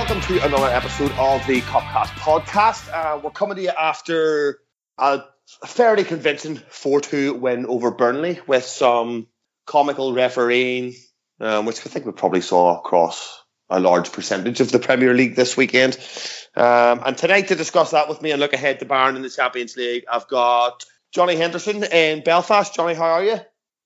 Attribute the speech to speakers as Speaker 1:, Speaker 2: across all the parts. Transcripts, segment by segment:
Speaker 1: welcome to another episode of the Copcast podcast. Uh, we're coming to you after a fairly convincing 4 2 win over Burnley with some comical refereeing, um, which I think we probably saw across a large percentage of the Premier League this weekend. Um, and tonight, to discuss that with me and look ahead to Bayern in the Champions League, I've got Johnny Henderson in Belfast. Johnny, how are you?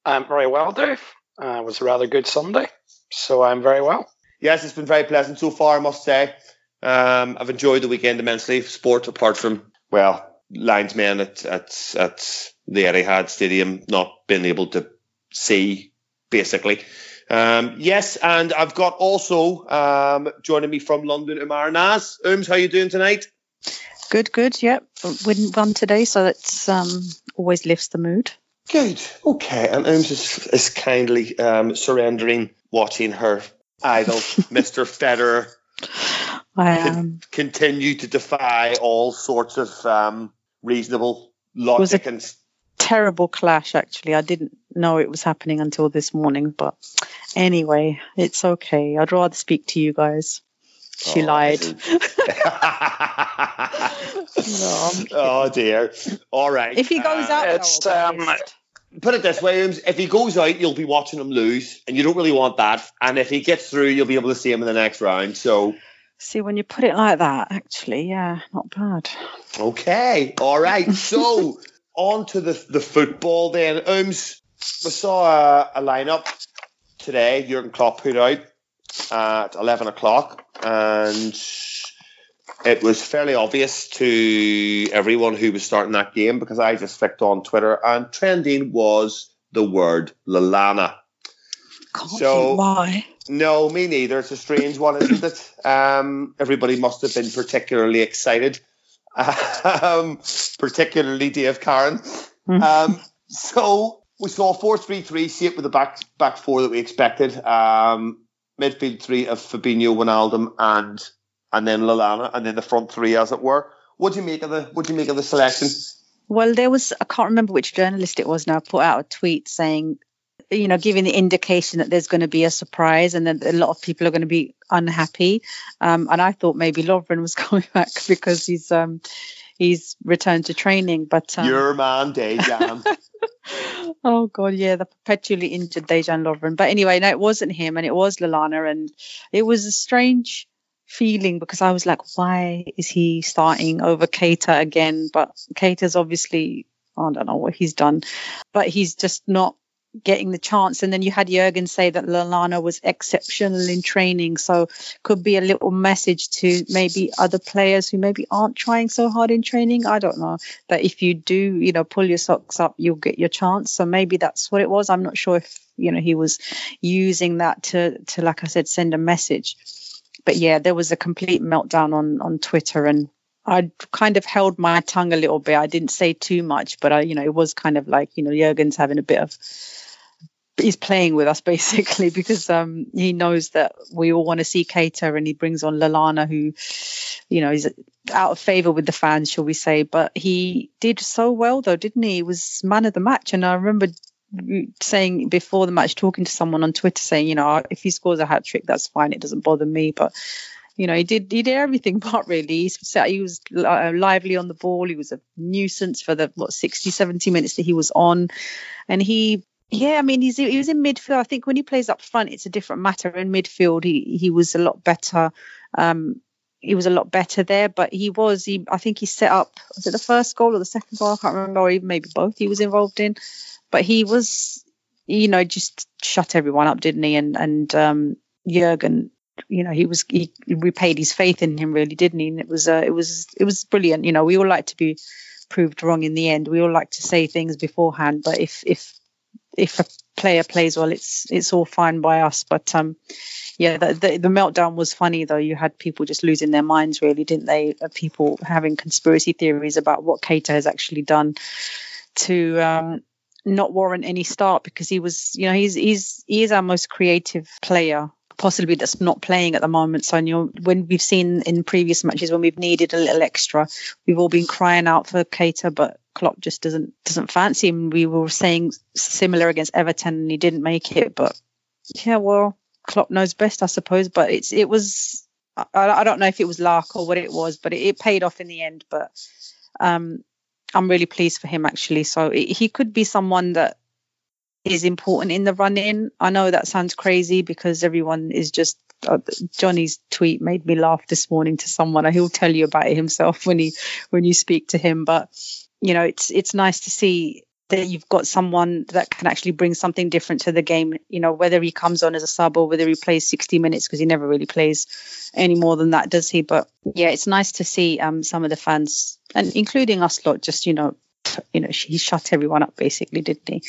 Speaker 2: I'm very well, Dave. Uh, it was a rather good Sunday, so I'm very well.
Speaker 1: Yes, it's been very pleasant so far, I must say. Um, I've enjoyed the weekend immensely. Sport, apart from, well, linesmen at, at, at the Etihad Stadium not being able to see, basically. Um, yes, and I've got also um, joining me from London, Umar Naz. Ums, how you doing tonight?
Speaker 3: Good, good. Yep, wouldn't run today, so it's um, always lifts the mood.
Speaker 1: Good. Okay, and Ums is, is kindly um, surrendering watching her idol, Mr. Federer,
Speaker 3: I am. Um,
Speaker 1: continue to defy all sorts of um, reasonable logic It was and
Speaker 3: terrible clash actually. I didn't know it was happening until this morning but anyway it's okay. I'd rather speak to you guys. She oh, lied.
Speaker 1: no, oh dear. All right.
Speaker 3: If he goes out
Speaker 2: it's um,
Speaker 1: put it this way if he goes out you'll be watching him lose and you don't really want that and if he gets through you'll be able to see him in the next round so
Speaker 3: See, when you put it like that, actually, yeah, not bad.
Speaker 1: Okay, all right. So on to the the football then. Ums, we saw a, a lineup today. Jurgen Klopp put out at eleven o'clock, and it was fairly obvious to everyone who was starting that game because I just flicked on Twitter and trending was the word Lallana.
Speaker 3: Can't so why?
Speaker 1: No, me neither. It's a strange one, isn't it? Um, everybody must have been particularly excited, um, particularly Dave Karen. Hmm. Um, so we saw a four-three-three shape with the back back four that we expected. Um, midfield three of Fabinho, Wijnaldum, and and then Lallana, and then the front three, as it were. What do you make of the What do you make of the selection?
Speaker 3: Well, there was I can't remember which journalist it was now put out a tweet saying you know, giving the indication that there's going to be a surprise and that a lot of people are going to be unhappy. Um, and I thought maybe Lovren was coming back because he's um, he's returned to training. But um,
Speaker 1: your man Dejan.
Speaker 3: oh god, yeah, the perpetually injured Dejan Lovren. But anyway, no, it wasn't him, and it was Lallana, and it was a strange feeling because I was like, why is he starting over Keita again? But Keita's obviously I don't know what he's done, but he's just not getting the chance. And then you had Jurgen say that Lallana was exceptional in training. So could be a little message to maybe other players who maybe aren't trying so hard in training. I don't know. That if you do, you know, pull your socks up, you'll get your chance. So maybe that's what it was. I'm not sure if, you know, he was using that to, to like I said, send a message. But yeah, there was a complete meltdown on, on Twitter and I kind of held my tongue a little bit. I didn't say too much, but I, you know, it was kind of like, you know, Jurgen's having a bit of he's playing with us basically because um, he knows that we all want to see Keita and he brings on Lallana who you know is out of favor with the fans shall we say. But he did so well though didn't he? He was man of the match. And I remember saying before the match talking to someone on Twitter saying you know if he scores a hat trick that's fine it doesn't bother me but you know, he did he did everything but really. He was uh, lively on the ball. He was a nuisance for the what 60, 70 minutes that he was on, and he yeah, I mean, he's he was in midfield. I think when he plays up front, it's a different matter. In midfield, he he was a lot better. Um, he was a lot better there, but he was. He I think he set up. Was it the first goal or the second goal? I can't remember, or even maybe both. He was involved in, but he was, you know, just shut everyone up, didn't he? And and um, Jurgen, you know, he was he repaid his faith in him, really, didn't he? And it was uh, it was it was brilliant. You know, we all like to be proved wrong in the end. We all like to say things beforehand, but if if if a player plays well, it's it's all fine by us. But um, yeah, the, the, the meltdown was funny though. You had people just losing their minds, really, didn't they? People having conspiracy theories about what Keita has actually done to um, not warrant any start because he was, you know, he's he's he is our most creative player possibly that's not playing at the moment. So, you when we've seen in previous matches when we've needed a little extra, we've all been crying out for Keita, but Klopp just doesn't doesn't fancy him. We were saying similar against Everton, and he didn't make it. But yeah, well, Klopp knows best, I suppose. But it's it was I, I don't know if it was luck or what it was, but it, it paid off in the end. But um, I'm really pleased for him actually. So he could be someone that is important in the run in. I know that sounds crazy because everyone is just uh, Johnny's tweet made me laugh this morning to someone. He'll tell you about it himself when he when you speak to him. But you know, it's it's nice to see that you've got someone that can actually bring something different to the game. You know, whether he comes on as a sub or whether he plays 60 minutes because he never really plays any more than that, does he? But yeah, it's nice to see um, some of the fans and including us lot just you know, you know, he shut everyone up basically, didn't he?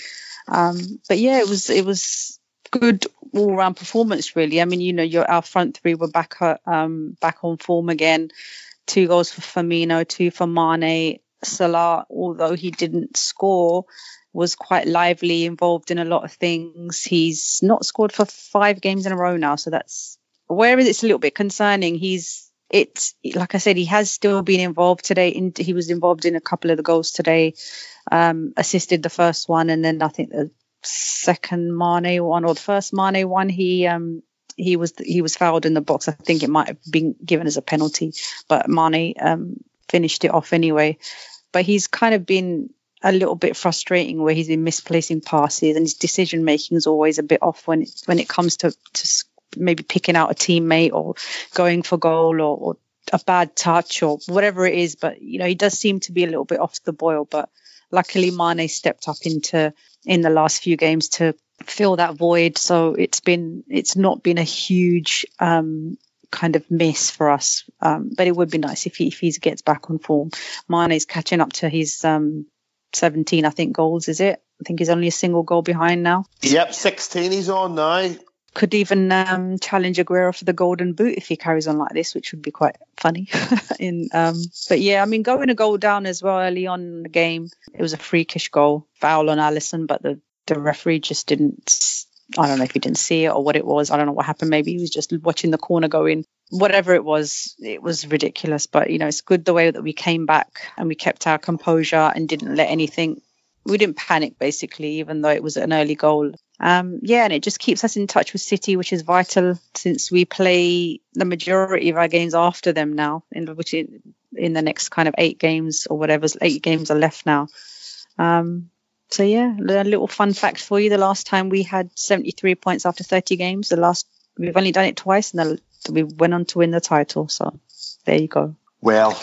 Speaker 3: Um, but yeah, it was it was good all round performance really. I mean, you know, your our front three were back um, back on form again. Two goals for Firmino, two for Mane, Salah, although he didn't score, was quite lively, involved in a lot of things. He's not scored for five games in a row now, so that's where it's a little bit concerning. He's it's like I said, he has still been involved today. In, he was involved in a couple of the goals today, um, assisted the first one, and then I think the second Mane one or the first Mane one, he um, he was he was fouled in the box. I think it might have been given as a penalty, but Mane um, finished it off anyway but he's kind of been a little bit frustrating where he's been misplacing passes and his decision making is always a bit off when it, when it comes to, to maybe picking out a teammate or going for goal or, or a bad touch or whatever it is. But you know, he does seem to be a little bit off the boil. But luckily, Mane stepped up into in the last few games to fill that void. So it's been it's not been a huge um, kind of miss for us. Um, but it would be nice if he if he gets back on form. Mane's catching up to his um, 17, I think, goals. Is it? I think he's only a single goal behind now.
Speaker 1: Yep, 16 he's on now.
Speaker 3: Could even um, challenge Aguero for the golden boot if he carries on like this, which would be quite funny. in um, but yeah, I mean, going a goal down as well early on in the game. It was a freakish goal, foul on Alisson, but the the referee just didn't I don't know if he didn't see it or what it was. I don't know what happened. Maybe he was just watching the corner going. Whatever it was, it was ridiculous. But you know, it's good the way that we came back and we kept our composure and didn't let anything. We didn't panic basically, even though it was an early goal. Um, yeah, and it just keeps us in touch with City, which is vital since we play the majority of our games after them now, in which in, in the next kind of eight games or whatever, eight games are left now. Um, so yeah, a little fun fact for you: the last time we had 73 points after 30 games, the last we've only done it twice, and we went on to win the title. So there you go.
Speaker 1: Well,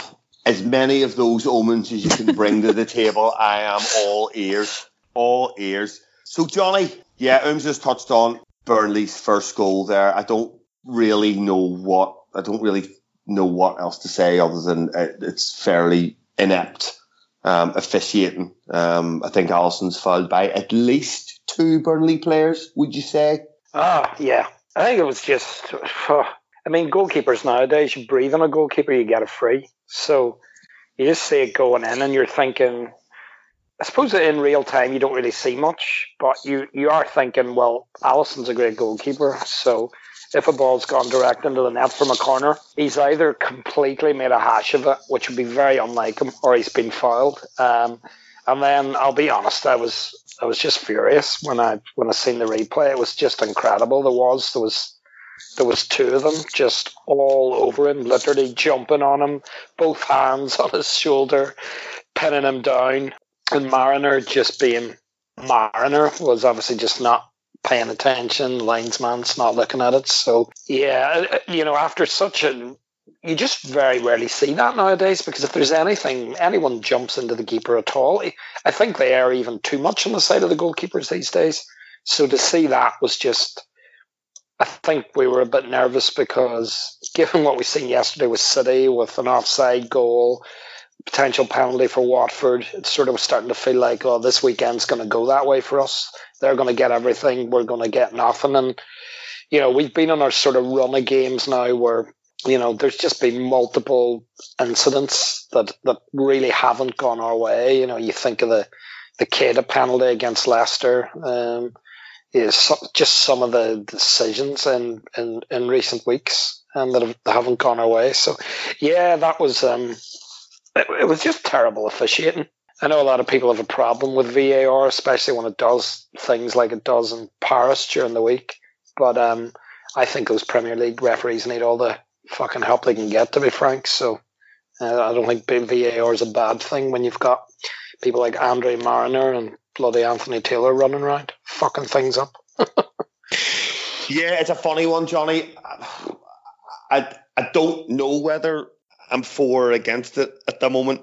Speaker 1: as many of those omens as you can bring to the table, I am all ears, all ears. So Johnny, yeah, Ooms just touched on Burnley's first goal there. I don't really know what I don't really know what else to say other than uh, it's fairly inept um, officiating. Um, I think Alisson's fouled by at least two Burnley players. Would you say?
Speaker 2: Ah, yeah. I think it was just. Uh, I mean, goalkeepers nowadays, you breathe on a goalkeeper, you get it free. So you just see it going in, and you're thinking. I suppose that in real time you don't really see much, but you you are thinking, well, Alisson's a great goalkeeper, so if a ball's gone direct into the net from a corner, he's either completely made a hash of it, which would be very unlike him, or he's been fouled. Um, and then I'll be honest, I was I was just furious when I when I seen the replay. It was just incredible. There was there was there was two of them just all over him, literally jumping on him, both hands on his shoulder, pinning him down. And Marriner just being Marriner was obviously just not paying attention, linesman's not looking at it. So yeah, uh, uh, you know, after such a you just very rarely see that nowadays because if there's anything, anyone jumps into the keeper at all, I think they are even too much on the side of the goalkeepers these days. So to see that was just, I think we were a bit nervous because given what we've seen yesterday with City with an offside goal, potential penalty for Watford, it sort of was starting to feel like, oh, this weekend's going to go that way for us. They're going to get everything. We're going to get nothing. And, you know, we've been on our sort of run of games now where, you know, there's just been multiple incidents that, that really haven't gone our way. You know, you think of the, the Keita penalty against Leicester. Um, is just some of the decisions in, in, in recent weeks and um, that, have, that haven't gone our way. So, yeah, that was um, it, it was just terrible officiating. I know a lot of people have a problem with VAR, especially when it does things like it does in Paris during the week. But um, I think those Premier League referees need all the fucking help they can get, to be frank. So uh, I don't think VAR is a bad thing when you've got people like Andre Marriner and bloody Anthony Taylor running around, fucking things up.
Speaker 1: yeah, it's a funny one, Johnny. I I don't know whether I'm for or against it at the moment.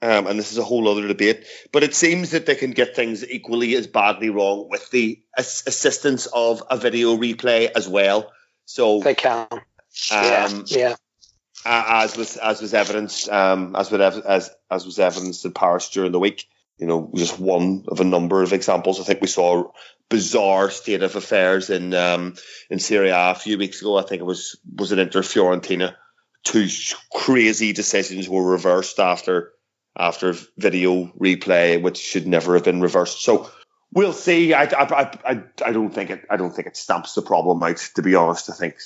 Speaker 1: Um, and this is a whole other debate. But it seems that they can get things equally as badly wrong with the as- assistance of a video replay as well. So
Speaker 2: they can. Um, yeah. yeah.
Speaker 1: As was as was evidenced um, as with as as was evidenced in Paris during the week. You know, just one of a number of examples. I think we saw a bizarre state of affairs in um, in Serie A a few weeks ago. I think it was was it Inter Fiorentina. Two crazy decisions were reversed after after video replay, which should never have been reversed. So we'll see. I, I, I, I don't think it. I don't think it stamps the problem out. To be honest, I think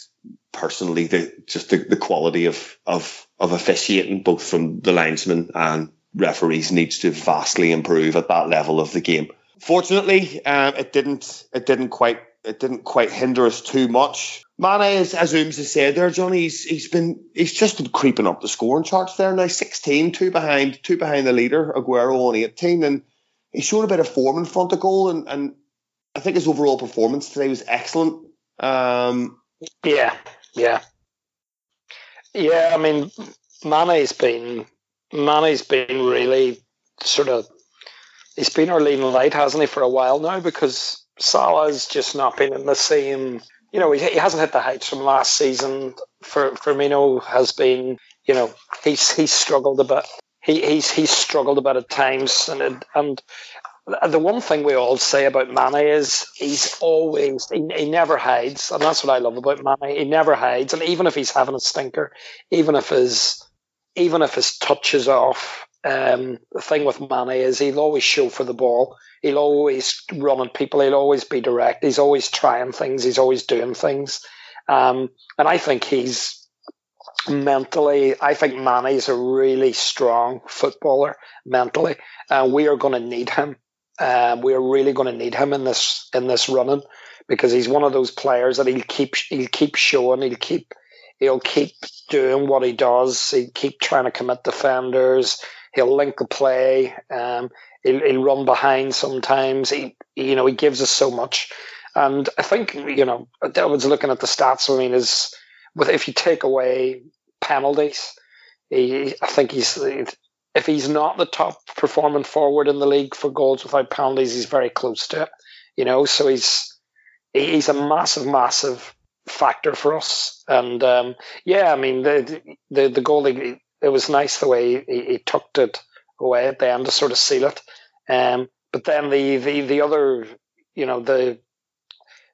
Speaker 1: personally, the just the, the quality of of of officiating, both from the linesmen and referees, needs to vastly improve at that level of the game. Fortunately, um, it didn't. It didn't quite. It didn't quite hinder us too much. Mane, as, as Ooms has said there, Johnny, he's, he's been he's just been creeping up the scoring charts there now. 16, two behind, two behind the leader, Aguero on 18, and he's shown a bit of form in front of goal, and, and I think his overall performance today was excellent. Um,
Speaker 2: yeah, yeah, yeah. I mean, Mane's been Mane's been really sort of he's been our leading light, hasn't he, for a while now? Because Salah's just not been in the same you know, he, he hasn't hit the heights from last season. For Firmino has been, you know, he's he's struggled a bit. He, he's he's struggled a bit at times, and and the one thing we all say about Mane is he's always he, he never hides, and that's what I love about Mane. He never hides, and even if he's having a stinker, even if his even if his touch is off, um, the thing with Manny is he'll always show for the ball. He'll always run at people. He'll always be direct. He's always trying things. He's always doing things. Um, and I think he's mentally, I think Mane's a really strong footballer mentally. And uh, we are going to need him. Um, we are really going to need him in this in this running because he's one of those players that he'll keep he'll keep showing. He'll keep he'll keep doing what he does. He'll keep trying to commit defenders He'll link the play. Um, he'll, he'll run behind sometimes. He, you know, he gives us so much. And I think, you know, I was looking at the stats. I mean, is with if you take away penalties, he, I think he's if he's not the top performing forward in the league for goals without penalties, he's very close to it. You know, so he's he's a massive, massive factor for us. And um, yeah, I mean the the the goal it was nice the way he, he, tucked it away at the end to sort of seal it. Um, but then the, the, the other, you know, the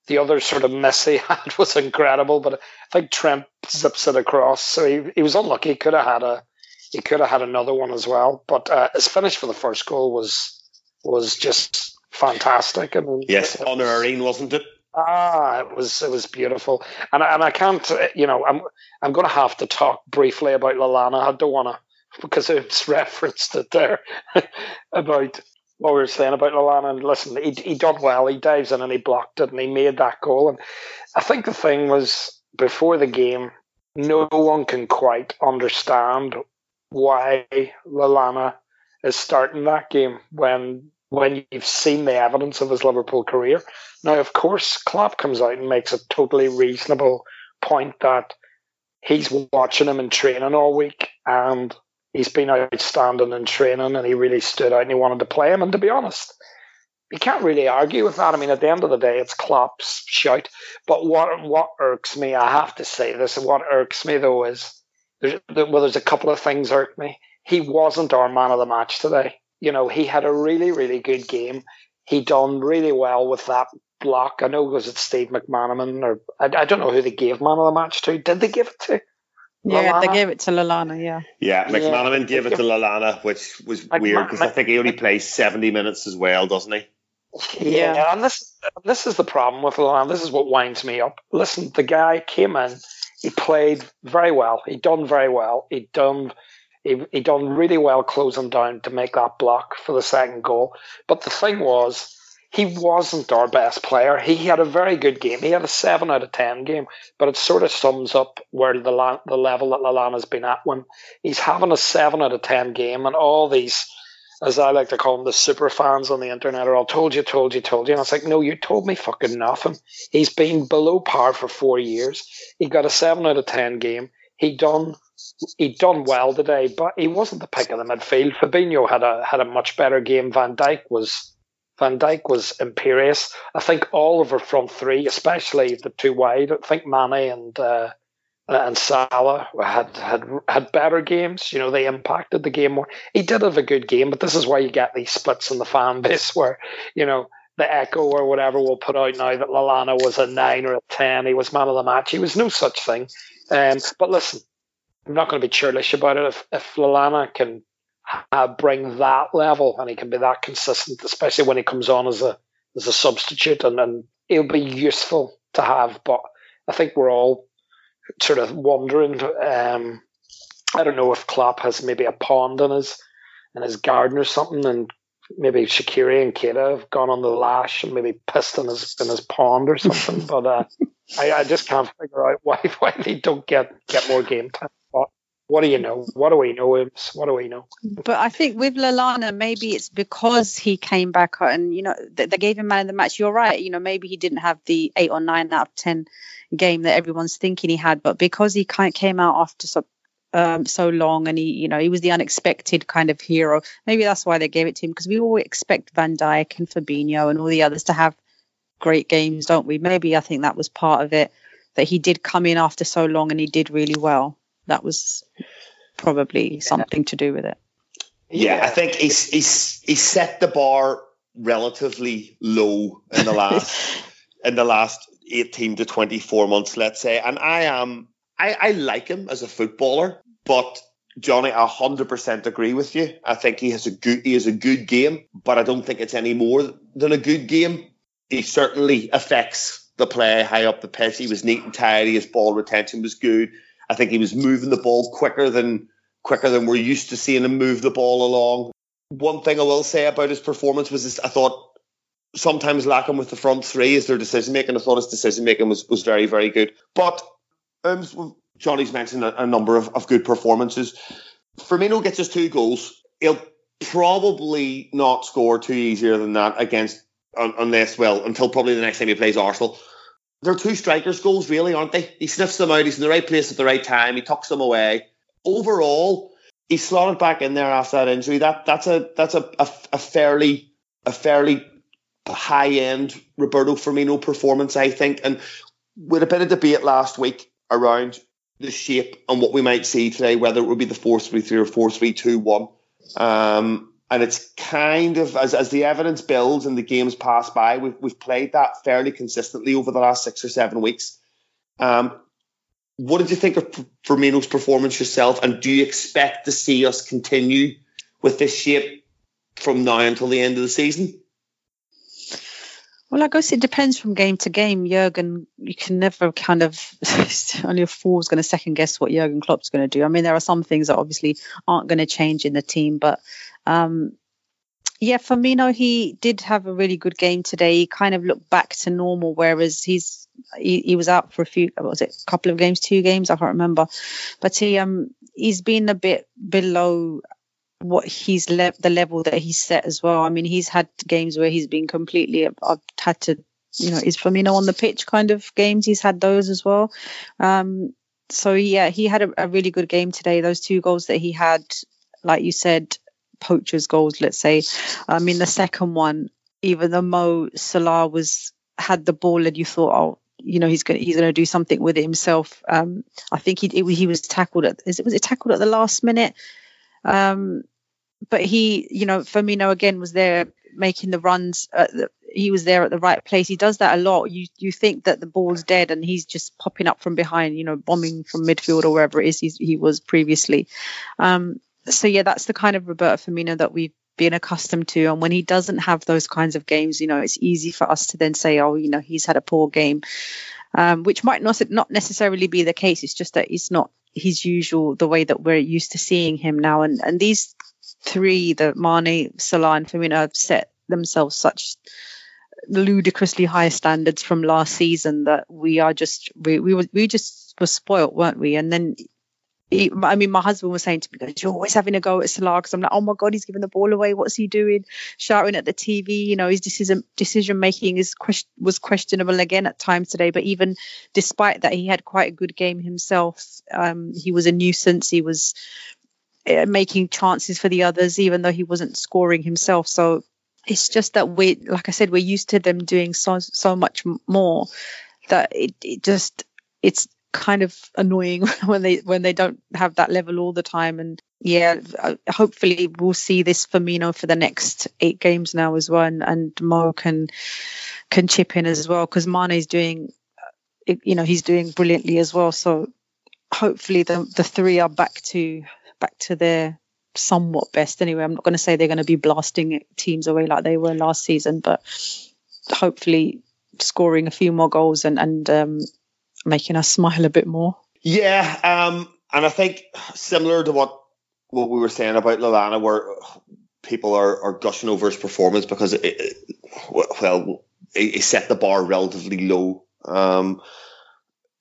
Speaker 2: the other sort of miss he had was incredible. But I think Trent zips it across, so he, he was unlucky. He could have had a he could have had another one as well. But uh, his finish for the first goal was was just fantastic. I mean,
Speaker 1: yes, unerring, wasn't it?
Speaker 2: Ah, it was it was beautiful, and and I can't, you know, I'm I'm going to have to talk briefly about Lallana. I don't want to because it's referenced it there about what we were saying about Lallana. And listen, he he done well. He dives in and he blocked it, and he made that goal. And I think the thing was before the game, no one can quite understand why Lallana is starting that game when when you've seen the evidence of his Liverpool career. Now, of course, Klopp comes out and makes a totally reasonable point that he's watching him in training all week and he's been outstanding in training and he really stood out and he wanted to play him. And to be honest, you can't really argue with that. I mean, at the end of the day, it's Klopp's shout. But what what irks me, I have to say this, what irks me though is there's, well, there's a couple of things irk me. He wasn't our man of the match today you know, he had a really, really good game. He done really well with that block. I know it was it Steve McManaman or I, I don't know who they gave man of the match to. Did they give it to?
Speaker 3: Yeah, Lallana? they gave it to Lallana. Yeah.
Speaker 1: Yeah, McManaman yeah. gave it to Lallana, which was Mc, weird because I think he only plays seventy minutes as well, doesn't he?
Speaker 2: Yeah, yeah, and this this is the problem with Lallana. This is what winds me up. Listen, the guy came in, he played very well. He done very well. He done he, he done really well closing down to make that block for the second goal. But the thing was, he wasn't our best player. He had a very good game. He had a seven out of ten game, but it sort of sums up where the the level that Lallana's been at when he's having a seven out of ten game, and all these, as I like to call them, the super fans on the internet are all told you, told you, told you, and I was like, no, you told me fucking nothing. He's been below par for four years. He got a seven out of ten game. He done he done well today, but he wasn't the pick of the midfield. Fabinho had a had a much better game. Van Dijk was Van Dijk was imperious. I think our front three, especially the two wide, I think Mane and uh, and Salah had had had better games. You know, they impacted the game more. He did have a good game, but this is why you get these splits in the fan base where you know the Echo or whatever will put out now that Lallana was a nine or a ten. He was man of the match. He was no such thing. Um, but listen, I'm not going to be churlish about it. If if Lallana can uh, bring that level and he can be that consistent, especially when he comes on as a as a substitute, and, and it'll be useful to have. But I think we're all sort of wondering. Um, I don't know if Klopp has maybe a pond in his in his garden or something, and maybe Shaqiri and Keita have gone on the lash and maybe pissed in his in his pond or something. but uh, I, I just can't figure out why why they don't get get more game time. What do you know? What do we know? What do we know?
Speaker 3: But I think with Lallana, maybe it's because he came back and, you know, they, gave him man of the match. You're right. You know, maybe he didn't have the eight or nine out of 10 game that everyone's thinking he had. But because he kind of came out after so, um, so long and he, you know, he was the unexpected kind of hero, maybe that's why they gave it to him because we all expect Van Dijk and Fabinho and all the others to have great games, don't we? Maybe I think that was part of it that he did come in after so long and he did really well that was probably something to do with it.
Speaker 1: Yeah, yeah. I think he's he's he set the bar relatively low in the last in the last eighteen to twenty four months, let's say. And I am I, I like him as a footballer, but Johnny, I hundred percent agree with you. I think he has a good he has a good game, but I don't think it's any more than a good game. He certainly affects the play high up the pitch. He was neat and tidy. His ball retention was good. I think he was moving the ball quicker than quicker than we're used to seeing him move the ball along. One thing I will say about his performance was this, I thought sometimes lacking with the front three is their decision making. I thought his decision making was, was very, very good. But um, Johnny's mentioned a, a number of, of good performances. Firmino gets us two goals. He'll probably not score too easier than that against unless well until probably the next time he plays Arsenal. They're two strikers' goals, really, aren't they? He sniffs them out. He's in the right place at the right time. He tucks them away. Overall, he slotted back in there after that injury. That that's a that's a, a, a fairly a fairly high end Roberto Firmino performance, I think. And with a bit of debate last week around the shape and what we might see today, whether it would be the four three three or four three two one. Um, and it's kind of as, as the evidence builds and the games pass by, we've, we've played that fairly consistently over the last six or seven weeks. Um, what did you think of Firmino's performance yourself, and do you expect to see us continue with this shape from now until the end of the season?
Speaker 3: Well, I guess it depends from game to game. Jurgen, you can never kind of only a fool's going to second guess what Jurgen Klopp's going to do. I mean, there are some things that obviously aren't going to change in the team, but um, yeah, Firmino, he did have a really good game today. He kind of looked back to normal, whereas he's he, he was out for a few, was it a couple of games, two games, I can't remember, but he um he's been a bit below what he's le- the level that he's set as well. I mean, he's had games where he's been completely. I've had to, you know, is Firmino on the pitch kind of games. He's had those as well. Um, so yeah, he had a, a really good game today. Those two goals that he had, like you said, poachers goals, let's say. I mean, the second one, even though Mo Salah was had the ball and you thought, oh, you know, he's going he's going to do something with it himself. Um, I think he he was tackled at is it was it tackled at the last minute. Um, but he, you know, Firmino again was there making the runs. The, he was there at the right place. He does that a lot. You you think that the ball's dead and he's just popping up from behind, you know, bombing from midfield or wherever it is he was previously. Um, so yeah, that's the kind of Roberto Firmino that we've been accustomed to. And when he doesn't have those kinds of games, you know, it's easy for us to then say, oh, you know, he's had a poor game, um, which might not not necessarily be the case. It's just that it's not his usual the way that we're used to seeing him now. And and these three, the Mane, Salah, and Firmino, have set themselves such ludicrously high standards from last season that we are just we we, were, we just were spoilt, weren't we? And then I mean, my husband was saying to me, "You're always having a go at Salah." Because I'm like, "Oh my god, he's giving the ball away. What's he doing?" Shouting at the TV. You know, his decision decision making is was questionable again at times today. But even despite that, he had quite a good game himself. Um, he was a nuisance. He was uh, making chances for the others, even though he wasn't scoring himself. So it's just that we, like I said, we're used to them doing so so much more that it, it just it's kind of annoying when they when they don't have that level all the time. And yeah, uh, hopefully we'll see this Firmino for the next eight games now as well, and, and Mo can can chip in as well because Mane is doing, uh, you know, he's doing brilliantly as well. So hopefully the the three are back to back to their somewhat best anyway. I'm not going to say they're going to be blasting teams away like they were last season, but hopefully scoring a few more goals and and um, making us smile a bit more.
Speaker 1: Yeah, um, and I think similar to what what we were saying about Lallana, where people are, are gushing over his performance because it, it well, he set the bar relatively low. Um,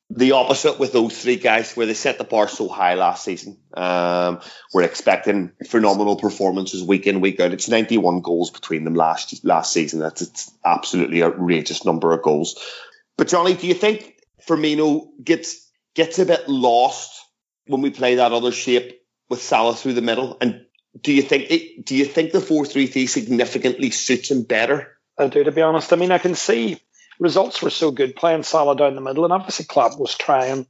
Speaker 1: the opposite with those three guys, where they set the bar so high last season. Um, we're expecting phenomenal performances week in, week out. It's 91 goals between them last last season. That's it's absolutely outrageous number of goals. But Johnny, do you think Firmino gets gets a bit lost when we play that other shape with Salah through the middle. And do you think it, do you think the four three three significantly suits him better?
Speaker 2: I do, to be honest. I mean, I can see results were so good playing Salah down the middle, and obviously Klopp was trying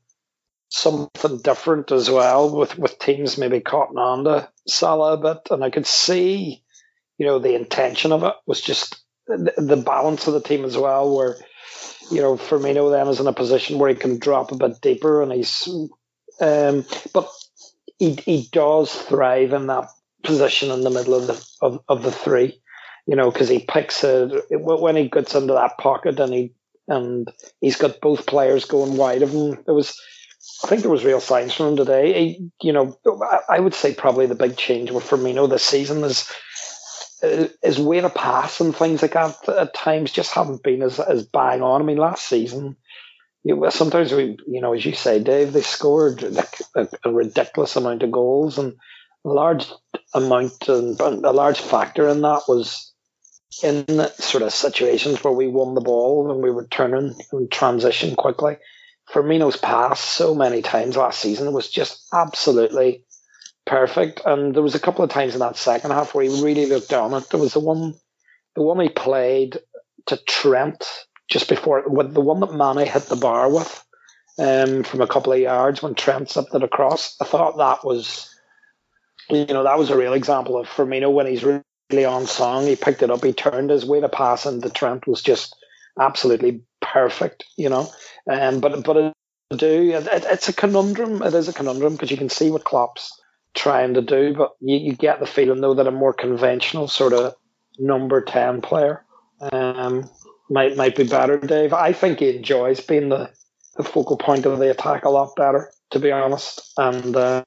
Speaker 2: something different as well with with teams maybe cotton on to Salah a bit, and I could see, you know, the intention of it was just the, the balance of the team as well, where you know, Firmino then is in a position where he can drop a bit deeper, and he's, um, but he he does thrive in that position in the middle of the of, of the three, you know, because he picks it when he gets into that pocket, and he and he's got both players going wide of him. There was, I think, there was real signs from him today. He, you know, I would say probably the big change with Firmino this season is his way to pass and things like that at times just haven't been as, as bang on. I mean, last season, it, sometimes we, you know, as you say, Dave, they scored like a, a, ridiculous amount of goals, and a large amount and a large factor in that was in sort of situations where we won the ball and we were turning and transition quickly. Firmino's pass so many times last season was just absolutely perfect. And there was a couple of times in that second half where he really looked on it. There was the one, the one he played to Trent just before, with the one that Manny hit the bar with, um, from a couple of yards when Trent slipped it across. I thought that was, you know, that was a real example of Firmino when he's really on song. He picked it up, he turned his way to pass, and the Trent was just absolutely perfect. You know, um, but but. It, do it, it's a conundrum. It is a conundrum because you can see what Klopp's trying to do, but you, you get the feeling though that a more conventional sort of number ten player um, might might be better. Dave, I think he enjoys being the, the focal point of the attack a lot better, to be honest. And uh,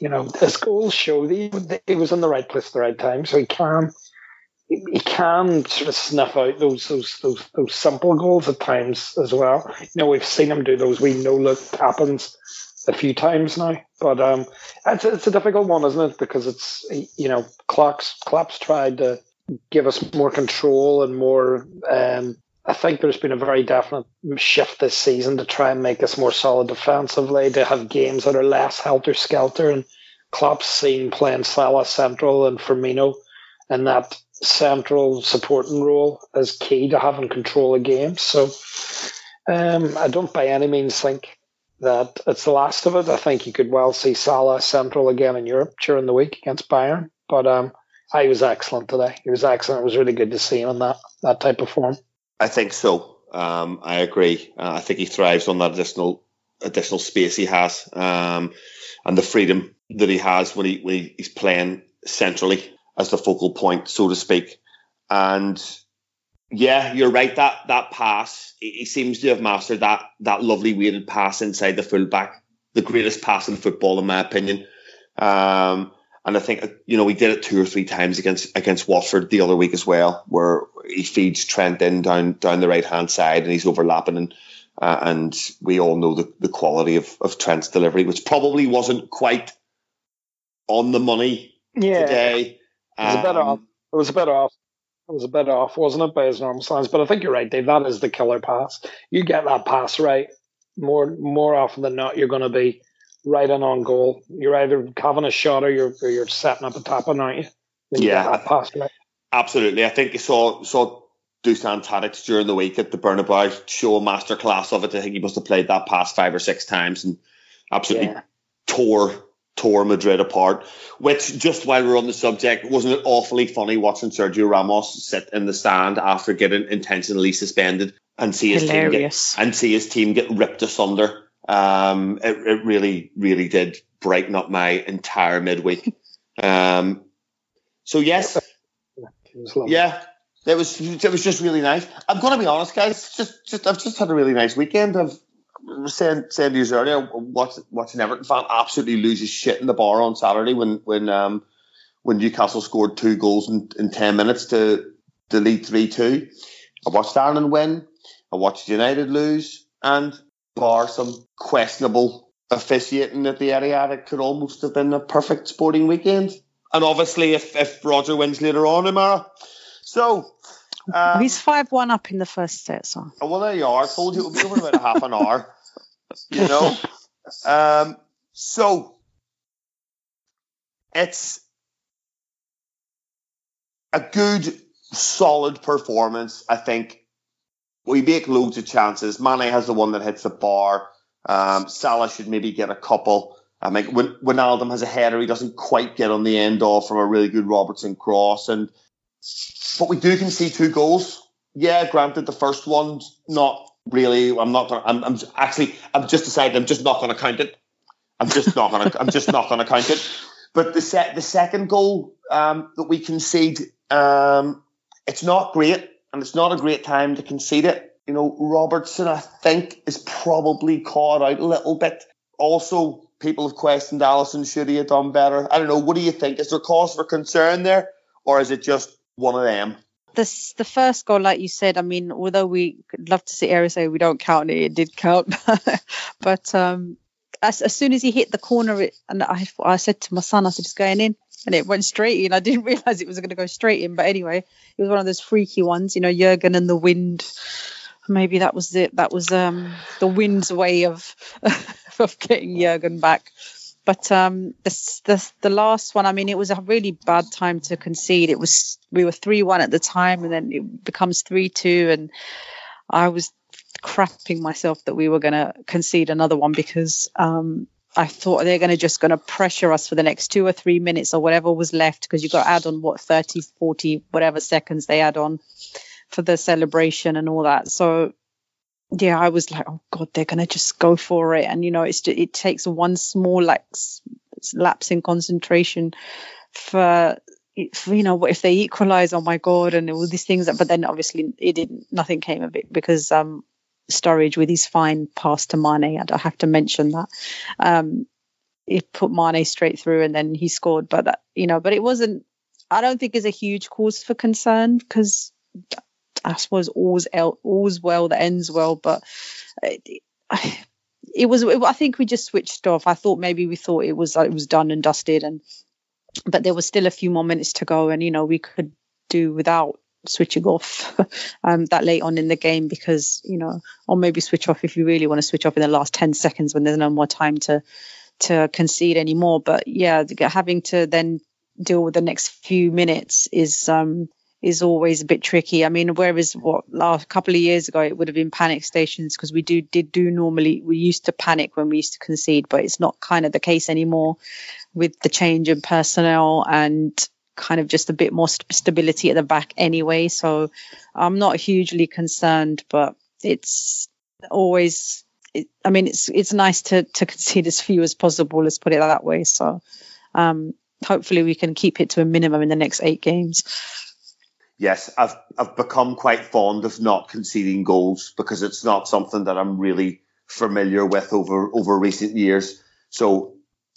Speaker 2: you know, his goals show that he was in the right place at the right time, so he can he can sort of snuff out those those those those simple goals at times as well. You know, we've seen him do those we know look happens a few times now. But um, it's, it's a difficult one, isn't it? Because it's you know, Klopp's Klopp's tried to give us more control and more. Um, I think there's been a very definite shift this season to try and make us more solid defensively, to have games that are less helter skelter. And Klopp's seen playing Salah central and Firmino and that central supporting role as key to having control of games. So um, I don't by any means think that it's the last of it. I think you could well see Salah central again in Europe during the week against Bayern. But um, he was excellent today. He was excellent. It was really good to see him in that that type of form.
Speaker 1: I think so. Um, I agree. Uh, I think he thrives on that additional additional space he has um, and the freedom that he has when he when he's playing centrally as the focal point, so to speak. And yeah, you're right. That that pass, he seems to have mastered that that lovely weighted pass inside the fullback, the greatest pass in football, in my opinion. Um, And I think you know we did it two or three times against against Watford the other week as well, where he feeds Trent in down down the right hand side and he's overlapping and uh, and we all know the, the quality of, of Trent's delivery, which probably wasn't quite on the money
Speaker 2: yeah.
Speaker 1: today.
Speaker 2: It was a bit off. It was a bit off. It was a bit off, wasn't it, by his normal standards? But I think you're right, Dave. That is the killer pass. You get that pass right, more more often than not, you're going to be right on on goal. You're either having a shot or you're or you're setting up a tap on, aren't you?
Speaker 1: you yeah, pass right. Absolutely. I think you saw saw Dusan Tadic during the week at the Bernabeu show a masterclass of it. I think he must have played that pass five or six times and absolutely yeah. tore tore Madrid apart. Which, just while we're on the subject, wasn't it awfully funny watching Sergio Ramos sit in the stand after getting intentionally suspended and see his Hilarious. team get and see his team get ripped asunder. Um, it, it really, really did brighten up my entire midweek. Um, so yes, yeah, it was it was just really nice. I'm gonna be honest, guys. Just just I've just had a really nice weekend. I've saying saying to you earlier, watch, watching Everton fan absolutely lose his shit in the bar on Saturday when when um when Newcastle scored two goals in, in ten minutes to to lead three two. I watched Ireland win. I watched United lose, and bar some questionable officiating at the Etihad, it could almost have been a perfect sporting weekend. And obviously, if, if Roger wins later on, Amara. So.
Speaker 3: Um, He's 5 1 up in the first set, so.
Speaker 1: Oh, well, there you are. I told you it would be over about half an hour. You know? Um, so. It's a good, solid performance. I think we make loads of chances. Mane has the one that hits the bar. Um, Salah should maybe get a couple. I mean, when Wijnaldum has a header, he doesn't quite get on the end off from a really good Robertson cross. And but we do concede two goals. Yeah, granted, the first one's not really. I'm not. Gonna, I'm, I'm actually. I'm just decided. I'm just not going to count it. I'm just not going to. I'm just not going to count it. But the set, the second goal um, that we concede, um, it's not great, and it's not a great time to concede it. You know, Robertson, I think, is probably caught out a little bit. Also, people have questioned Alisson. Should he have done better? I don't know. What do you think? Is there cause for concern there, or is it just one of them?
Speaker 3: This, the first goal, like you said, I mean, although we love to see Eric say we don't count it, it did count. but um, as, as soon as he hit the corner, it, and I, I said to my son, I said, it's going in. And it went straight in. I didn't realize it was going to go straight in. But anyway, it was one of those freaky ones, you know, Jurgen and the wind maybe that was it. That was um, the wind's way of of getting Jurgen back. But um, the, the the last one, I mean, it was a really bad time to concede. It was we were three one at the time, and then it becomes three two, and I was crapping myself that we were going to concede another one because um, I thought they're going to just going to pressure us for the next two or three minutes or whatever was left because you got to add on what 30, 40, whatever seconds they add on for the celebration and all that. So yeah, I was like, oh god, they're gonna just go for it, and you know, it's it takes one small like lapse in concentration for, for you know if they equalize, oh my god, and all these things. But then obviously it didn't, nothing came of it because um Sturridge with his fine pass to Mane, I have to mention that. Um, he put Mane straight through and then he scored, but that, you know, but it wasn't. I don't think is a huge cause for concern because I suppose all's all's well that ends well, but it, it was. I think we just switched off. I thought maybe we thought it was it was done and dusted, and but there was still a few more minutes to go, and you know we could do without switching off um, that late on in the game because you know, or maybe switch off if you really want to switch off in the last ten seconds when there's no more time to to concede anymore. But yeah, having to then deal with the next few minutes is um is always a bit tricky. I mean, whereas what last couple of years ago it would have been panic stations because we do did do normally we used to panic when we used to concede, but it's not kind of the case anymore with the change in personnel and kind of just a bit more st- stability at the back anyway. So I'm not hugely concerned, but it's always. It, I mean, it's it's nice to to concede as few as possible. Let's put it that way. So um, hopefully we can keep it to a minimum in the next eight games
Speaker 1: yes, I've I've become quite fond of not conceding goals because it's not something that I'm really familiar with over over recent years. So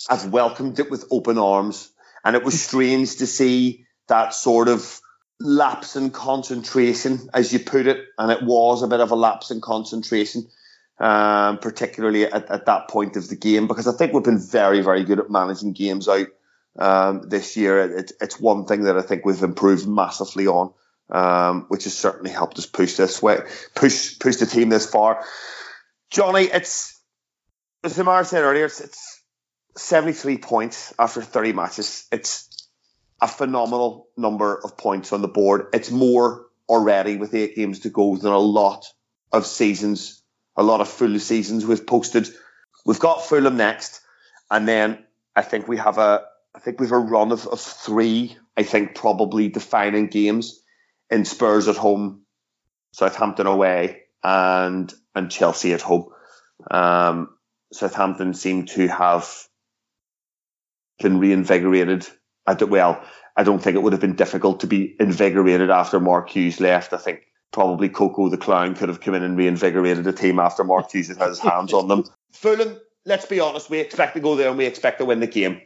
Speaker 1: I've welcomed it with open arms. And it was strange to see that sort of lapse in concentration, as you put it. And it was a bit of a lapse in concentration, um, particularly at, at that point of the game, because I think we've been very, very good at managing games out um, this year. It, it's one thing that I think we've improved massively on. Um, which has certainly helped us push this way, push push the team this far. Johnny, it's as Samar said earlier, it's, it's 73 points after 30 matches. It's a phenomenal number of points on the board. It's more already with eight games to go than a lot of seasons, a lot of full seasons we've posted. We've got Fulham next, and then I think we have a I think we've a run of, of three, I think probably defining games in Spurs at home, Southampton away, and and Chelsea at home. Um, Southampton seem to have been reinvigorated. I do, well, I don't think it would have been difficult to be invigorated after Mark Hughes left. I think probably Coco the Clown could have come in and reinvigorated the team after Mark Hughes had his hands on them. Fulham, let's be honest, we expect to go there and we expect to win the game.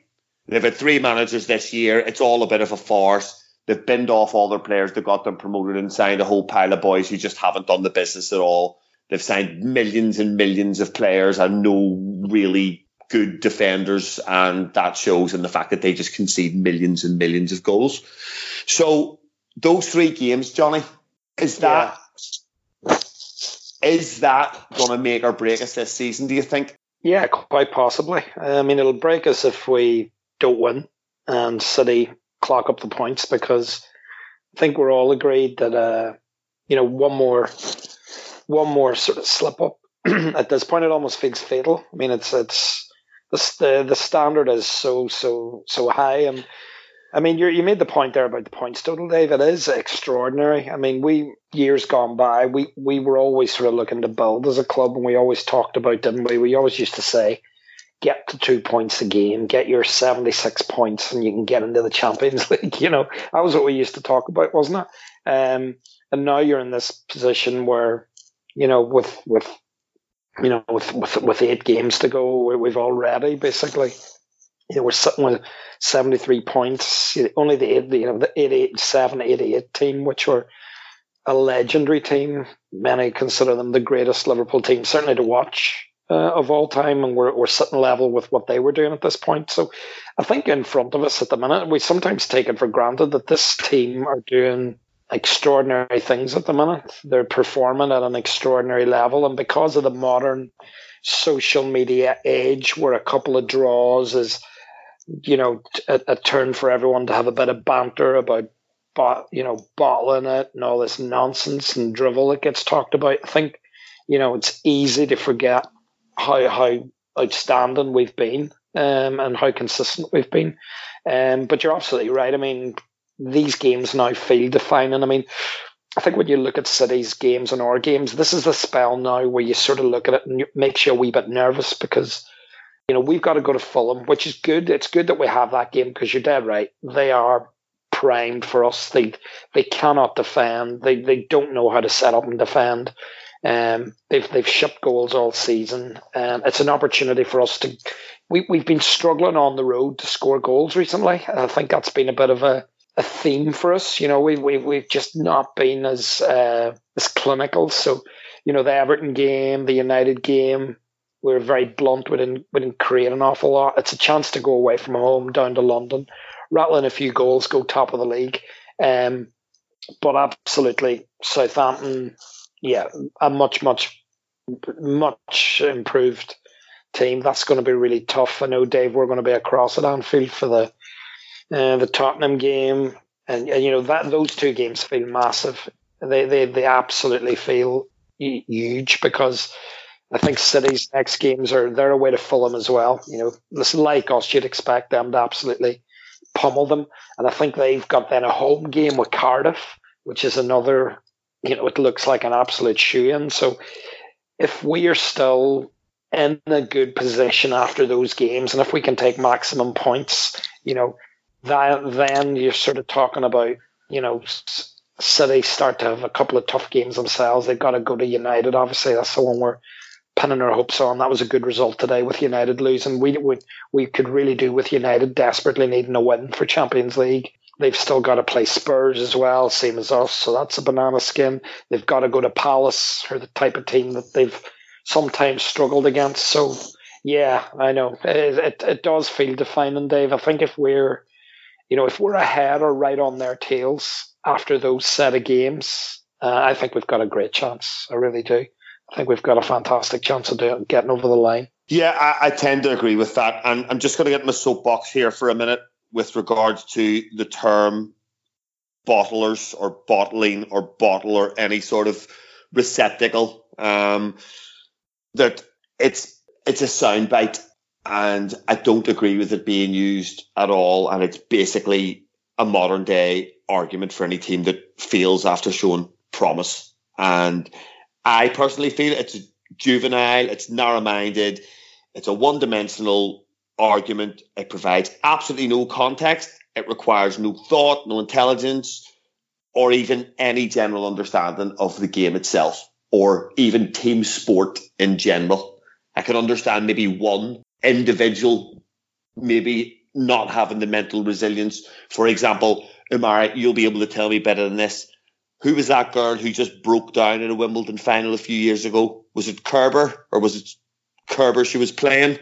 Speaker 1: They've had three managers this year. It's all a bit of a farce. They've binned off all their players that got them promoted and signed a whole pile of boys who just haven't done the business at all. They've signed millions and millions of players and no really good defenders, and that shows in the fact that they just concede millions and millions of goals. So those three games, Johnny, is that yeah. is that going to make or break us this season? Do you think?
Speaker 2: Yeah, quite possibly. I mean, it'll break us if we don't win and City clock up the points because I think we're all agreed that uh, you know one more one more sort of slip up at this point it almost feels fatal. I mean it's it's the the standard is so so so high and I mean, you you made the point there about the points total, Dave. It is extraordinary. I mean, we years gone by, we we were always sort of looking to build as a club, and we always talked about, didn't we? We always used to say, get to two points a game, get your 76 points, and you can get into the Champions League. You know, that was what we used to talk about, wasn't it? Um, and now you're in this position where, you know, with, with, you know, with, with, with eight games to go, we've already basically, you know, we're sitting with 73 points. Only the, you know, the 87, 88 team, which were a legendary team. Many consider them the greatest Liverpool team, certainly to watch uh, of all time, and we're, we're sitting level with what they were doing at this point. So I think in front of us at the minute, we sometimes take it for granted that this team are doing extraordinary things at the minute. They're performing at an extraordinary level, and because of the modern social media age, where a couple of draws is, you know, a, a turn for everyone to have a bit of banter about you know, bottling it and all this nonsense and drivel that gets talked about. I think, you know, it's easy to forget how how outstanding we've been um, and how consistent we've been. Um, but you're absolutely right. I mean, these games now feel defining. I mean, I think when you look at City's games and our games, this is the spell now where you sort of look at it and it makes you a wee bit nervous because, you know, we've got to go to Fulham, which is good. It's good that we have that game because you're dead right. They are primed for us. They they cannot defend. They they don't know how to set up and defend. Um, they've they've shipped goals all season. Um, it's an opportunity for us to. We we've been struggling on the road to score goals recently. I think that's been a bit of a, a theme for us. You know, we we we've just not been as uh, as clinical. So, you know, the Everton game, the United game, we are very blunt. We didn't we didn't create an awful lot. It's a chance to go away from home down to London, rattling a few goals, go top of the league. Um, but absolutely, Southampton yeah, a much, much, much improved team. That's going to be really tough. I know, Dave, we're going to be across at Anfield for the uh, the Tottenham game, and, and you know that those two games feel massive. They they they absolutely feel huge because I think City's next games are they're away to Fulham as well. You know, listen, like us, you'd expect them to absolutely pummel them, and I think they've got then a home game with Cardiff, which is another you know, it looks like an absolute shoe in. So if we are still in a good position after those games, and if we can take maximum points, you know, that then you're sort of talking about, you know, City start to have a couple of tough games themselves. They've got to go to United. Obviously, that's the one we're pinning our hopes on. That was a good result today with United losing. We we we could really do with United desperately needing a win for Champions League. They've still got to play Spurs as well, same as us. So that's a banana skin. They've got to go to Palace, or the type of team that they've sometimes struggled against. So yeah, I know it, it, it does feel defining, Dave. I think if we're, you know, if we're ahead or right on their tails after those set of games, uh, I think we've got a great chance. I really do. I think we've got a fantastic chance of doing, getting over the line.
Speaker 1: Yeah, I, I tend to agree with that. And I'm just going to get my soapbox here for a minute with regards to the term bottlers or bottling or bottle or any sort of receptacle. Um, that it's it's a soundbite, and I don't agree with it being used at all. And it's basically a modern day argument for any team that fails after showing promise. And I personally feel it's juvenile, it's narrow minded, it's a one dimensional argument. It provides absolutely no context. It requires no thought, no intelligence, or even any general understanding of the game itself, or even team sport in general. I can understand maybe one individual maybe not having the mental resilience. For example, Umara, you'll be able to tell me better than this. Who was that girl who just broke down in a Wimbledon final a few years ago? Was it Kerber or was it Kerber she was playing?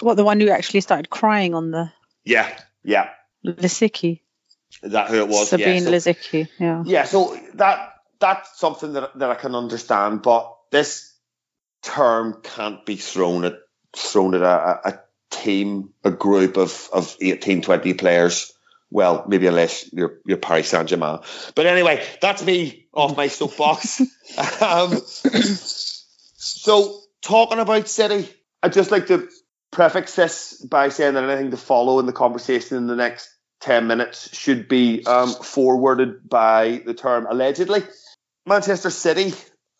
Speaker 3: What the one who actually started crying on the
Speaker 1: Yeah, yeah.
Speaker 3: Lisicki?
Speaker 1: Is that who it was?
Speaker 3: Sabine
Speaker 1: yeah, so,
Speaker 3: Lisicki. Yeah.
Speaker 1: Yeah, so that that's something that that I can understand, but this term can't be thrown at thrown at a, a team, a group of, of 18, 20 players. Well, maybe unless you're, you're Paris Saint Germain. But anyway, that's me off my soapbox. um, so, talking about City, I'd just like to prefix this by saying that anything to follow in the conversation in the next 10 minutes should be um, forwarded by the term allegedly. Manchester City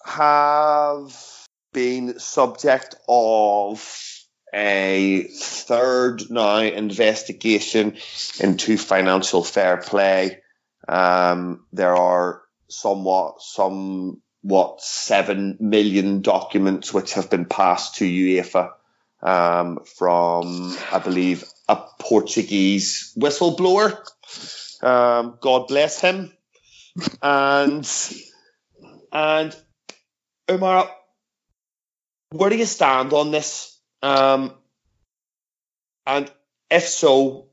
Speaker 1: have been subject of a third now investigation into financial fair play. Um, there are somewhat somewhat seven million documents which have been passed to UEFA um, from, I believe, a Portuguese whistleblower. Um, God bless him. And and Umar, where do you stand on this? Um, and if so,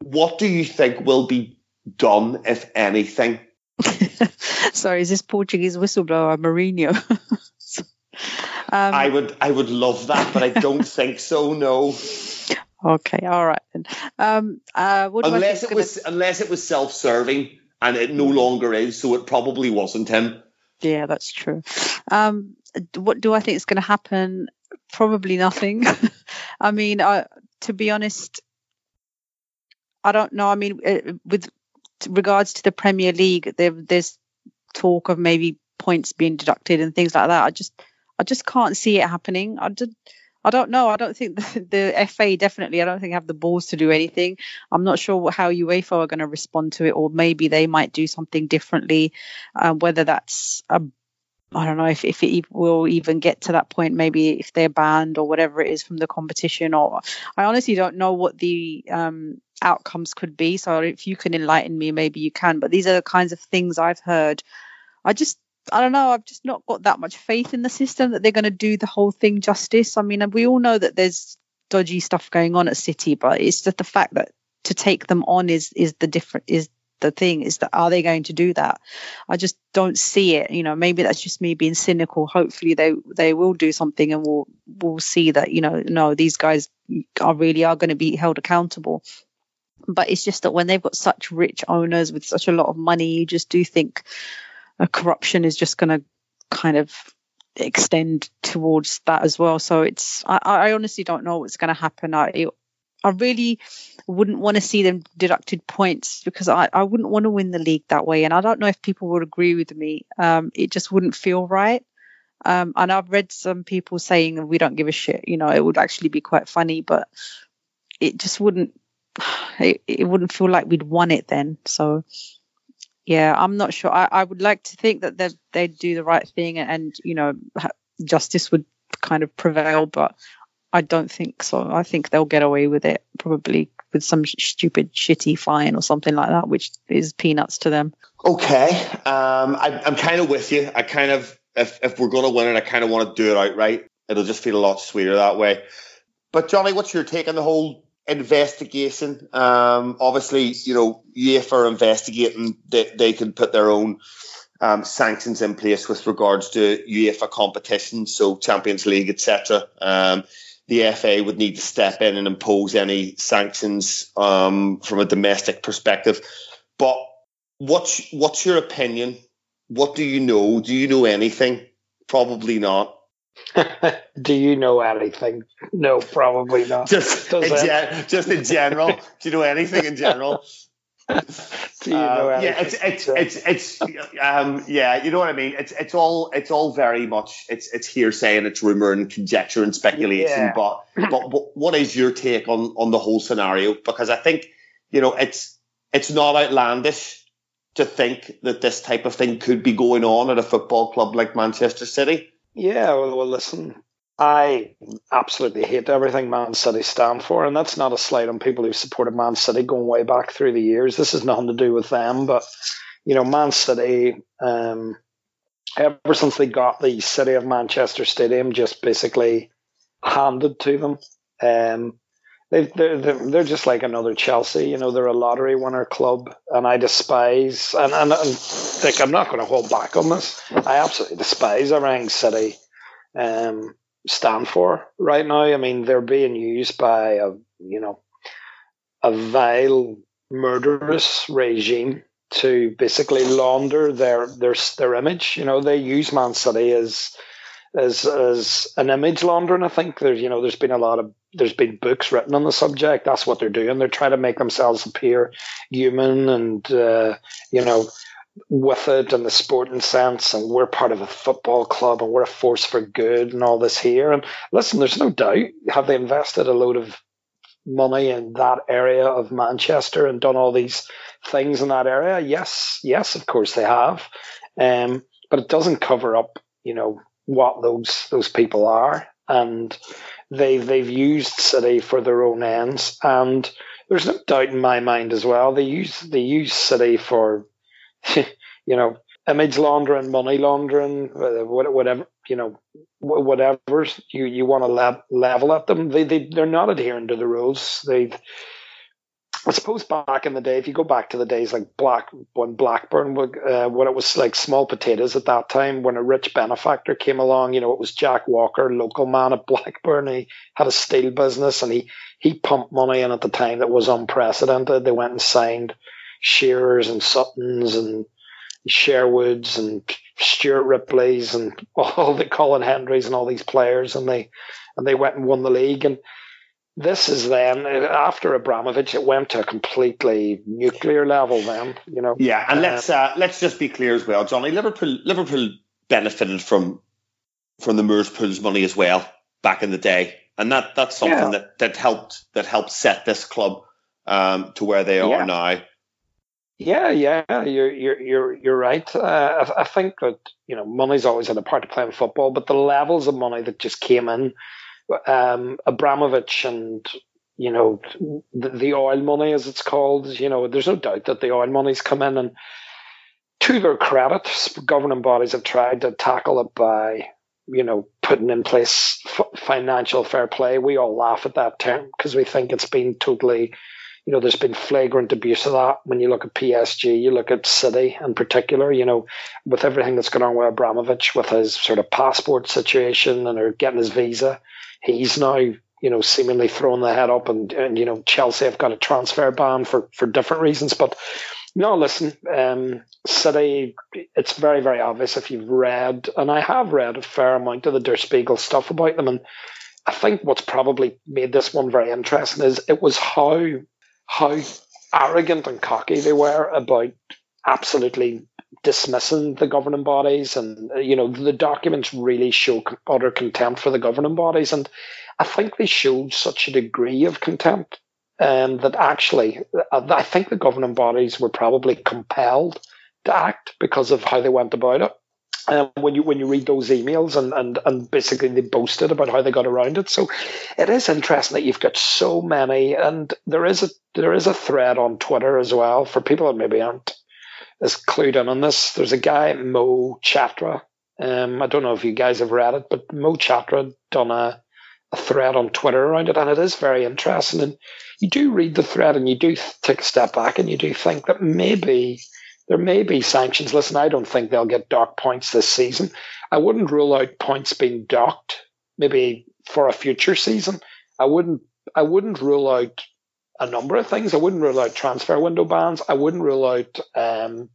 Speaker 1: what do you think will be done, if anything?
Speaker 3: Sorry, is this Portuguese whistleblower Mourinho?
Speaker 1: um, I would, I would love that, but I don't think so. No.
Speaker 3: Okay, all right then. Um, uh,
Speaker 1: unless it gonna... was, unless it was self-serving, and it no longer is, so it probably wasn't him.
Speaker 3: Yeah, that's true. Um, what do I think is going to happen? Probably nothing. I mean, I, to be honest, I don't know. I mean, uh, with regards to the Premier League, there, there's talk of maybe points being deducted and things like that. I just, I just can't see it happening. I just, I don't know. I don't think the, the, FA definitely. I don't think have the balls to do anything. I'm not sure how UEFA are going to respond to it, or maybe they might do something differently. Uh, whether that's a I don't know if, if it will even get to that point, maybe if they're banned or whatever it is from the competition, or I honestly don't know what the um, outcomes could be. So if you can enlighten me, maybe you can. But these are the kinds of things I've heard. I just, I don't know, I've just not got that much faith in the system that they're going to do the whole thing justice. I mean, we all know that there's dodgy stuff going on at City, but it's just the fact that to take them on is is the different is the thing is that are they going to do that? I just don't see it. You know, maybe that's just me being cynical. Hopefully they they will do something and we'll we'll see that, you know, no, these guys are really are going to be held accountable. But it's just that when they've got such rich owners with such a lot of money, you just do think corruption is just going to kind of extend towards that as well. So it's I, I honestly don't know what's going to happen. I I really wouldn't want to see them deducted points because I, I wouldn't want to win the league that way. And I don't know if people would agree with me. Um, it just wouldn't feel right. Um, and I've read some people saying we don't give a shit. You know, it would actually be quite funny, but it just wouldn't. It, it wouldn't feel like we'd won it then. So yeah, I'm not sure. I, I would like to think that they they'd do the right thing and you know justice would kind of prevail, but I don't think so. I think they'll get away with it, probably with some stupid, shitty fine or something like that, which is peanuts to them.
Speaker 1: Okay, um, I, I'm kind of with you. I kind of, if if we're going to win it, I kind of want to do it outright. It'll just feel a lot sweeter that way. But Johnny, what's your take on the whole investigation? Um, obviously, you know, UEFA investigating. They they can put their own um, sanctions in place with regards to UEFA competitions, so Champions League, etc. Um, the FA would need to step in and impose any sanctions um, from a domestic perspective. But what's what's your opinion? What do you know? Do you know anything? Probably not.
Speaker 2: do you know anything? No, probably not.
Speaker 1: Just in, gen- just in general. do you know anything in general?
Speaker 2: do you know
Speaker 1: uh, yeah, it's it's it's it's um, yeah, you know what I mean. It's it's all it's all very much it's it's hearsay and it's rumor and conjecture and speculation. Yeah. But but what is your take on on the whole scenario? Because I think you know it's it's not outlandish to think that this type of thing could be going on at a football club like Manchester City.
Speaker 2: Yeah, well, well listen, I absolutely hate everything Man City stand for, and that's not a slight on people who've supported Man City going way back through the years. This has nothing to do with them, but you know, Man City, um, ever since they got the City of Manchester Stadium, just basically handed to them. Um, they they're, they're they're just like another Chelsea. You know, they're a lottery winner club, and I despise and and, and like I'm not going to hold back on this. I absolutely despise everything City. Um, stand for right now. I mean, they're being used by a you know a vile, murderous regime to basically launder their their their image. You know, they use Man City as as as an image laundering. I think there's you know there's been a lot of there's been books written on the subject. That's what they're doing. They're trying to make themselves appear human and uh, you know with it in the sporting sense, and we're part of a football club and we're a force for good and all this here. And listen, there's no doubt, have they invested a load of money in that area of Manchester and done all these things in that area? Yes, yes, of course they have. Um, but it doesn't cover up, you know, what those those people are. And they they've used City for their own ends. And there's no doubt in my mind as well. They use they use City for you know, image laundering, money laundering, whatever, you know, whatever you, you want to level at them. They, they, they're not adhering to the rules. They, I suppose back in the day, if you go back to the days like Black when Blackburn, uh, when it was like small potatoes at that time, when a rich benefactor came along, you know, it was Jack Walker, local man at Blackburn. He had a steel business and he he pumped money in at the time that was unprecedented. They went and signed Shearers and Suttons and Sherwoods and Stuart Ripley's and all the Colin Hendrys and all these players, and they and they went and won the league. And this is then after Abramovich, it went to a completely nuclear level. Then you know.
Speaker 1: Yeah, and uh, let's uh, let's just be clear as well, Johnny. Liverpool Liverpool benefited from from the Moores Pools money as well back in the day, and that that's something yeah. that that helped that helped set this club um, to where they are yeah. now.
Speaker 2: Yeah, yeah, you're you're you're you're right. Uh, I, I, think that you know money's always had a part to play in football, but the levels of money that just came in, um, Abramovich and you know the, the oil money as it's called, you know, there's no doubt that the oil money's come in, and to their credit, governing bodies have tried to tackle it by you know putting in place f- financial fair play. We all laugh at that term because we think it's been totally you know, there's been flagrant abuse of that. When you look at PSG, you look at City in particular, you know, with everything that's going on with Abramovich, with his sort of passport situation and or getting his visa, he's now, you know, seemingly throwing the head up and, and you know, Chelsea have got a transfer ban for, for different reasons. But no, listen, um, City, it's very, very obvious if you've read, and I have read a fair amount of the Der Spiegel stuff about them. And I think what's probably made this one very interesting is it was how how arrogant and cocky they were about absolutely dismissing the governing bodies. And you know the documents really show utter contempt for the governing bodies. And i think they showed such a degree of contempt um, that actually uh, i think the governing bodies were probably compelled to act because of how they went about it um, when you when you read those emails and, and and basically they boasted about how they got around it. So it is interesting that you've got so many, and there is a there is a thread on Twitter as well for people that maybe aren't as clued in on this. There's a guy Mo Chatra. Um, I don't know if you guys have read it, but Mo Chatra done a a thread on Twitter around it, and it is very interesting. And you do read the thread, and you do take a step back, and you do think that maybe there may be sanctions. Listen, I don't think they'll get docked points this season. I wouldn't rule out points being docked maybe for a future season. I wouldn't. I wouldn't rule out a number of things. I wouldn't rule out transfer window bans. I wouldn't rule out um,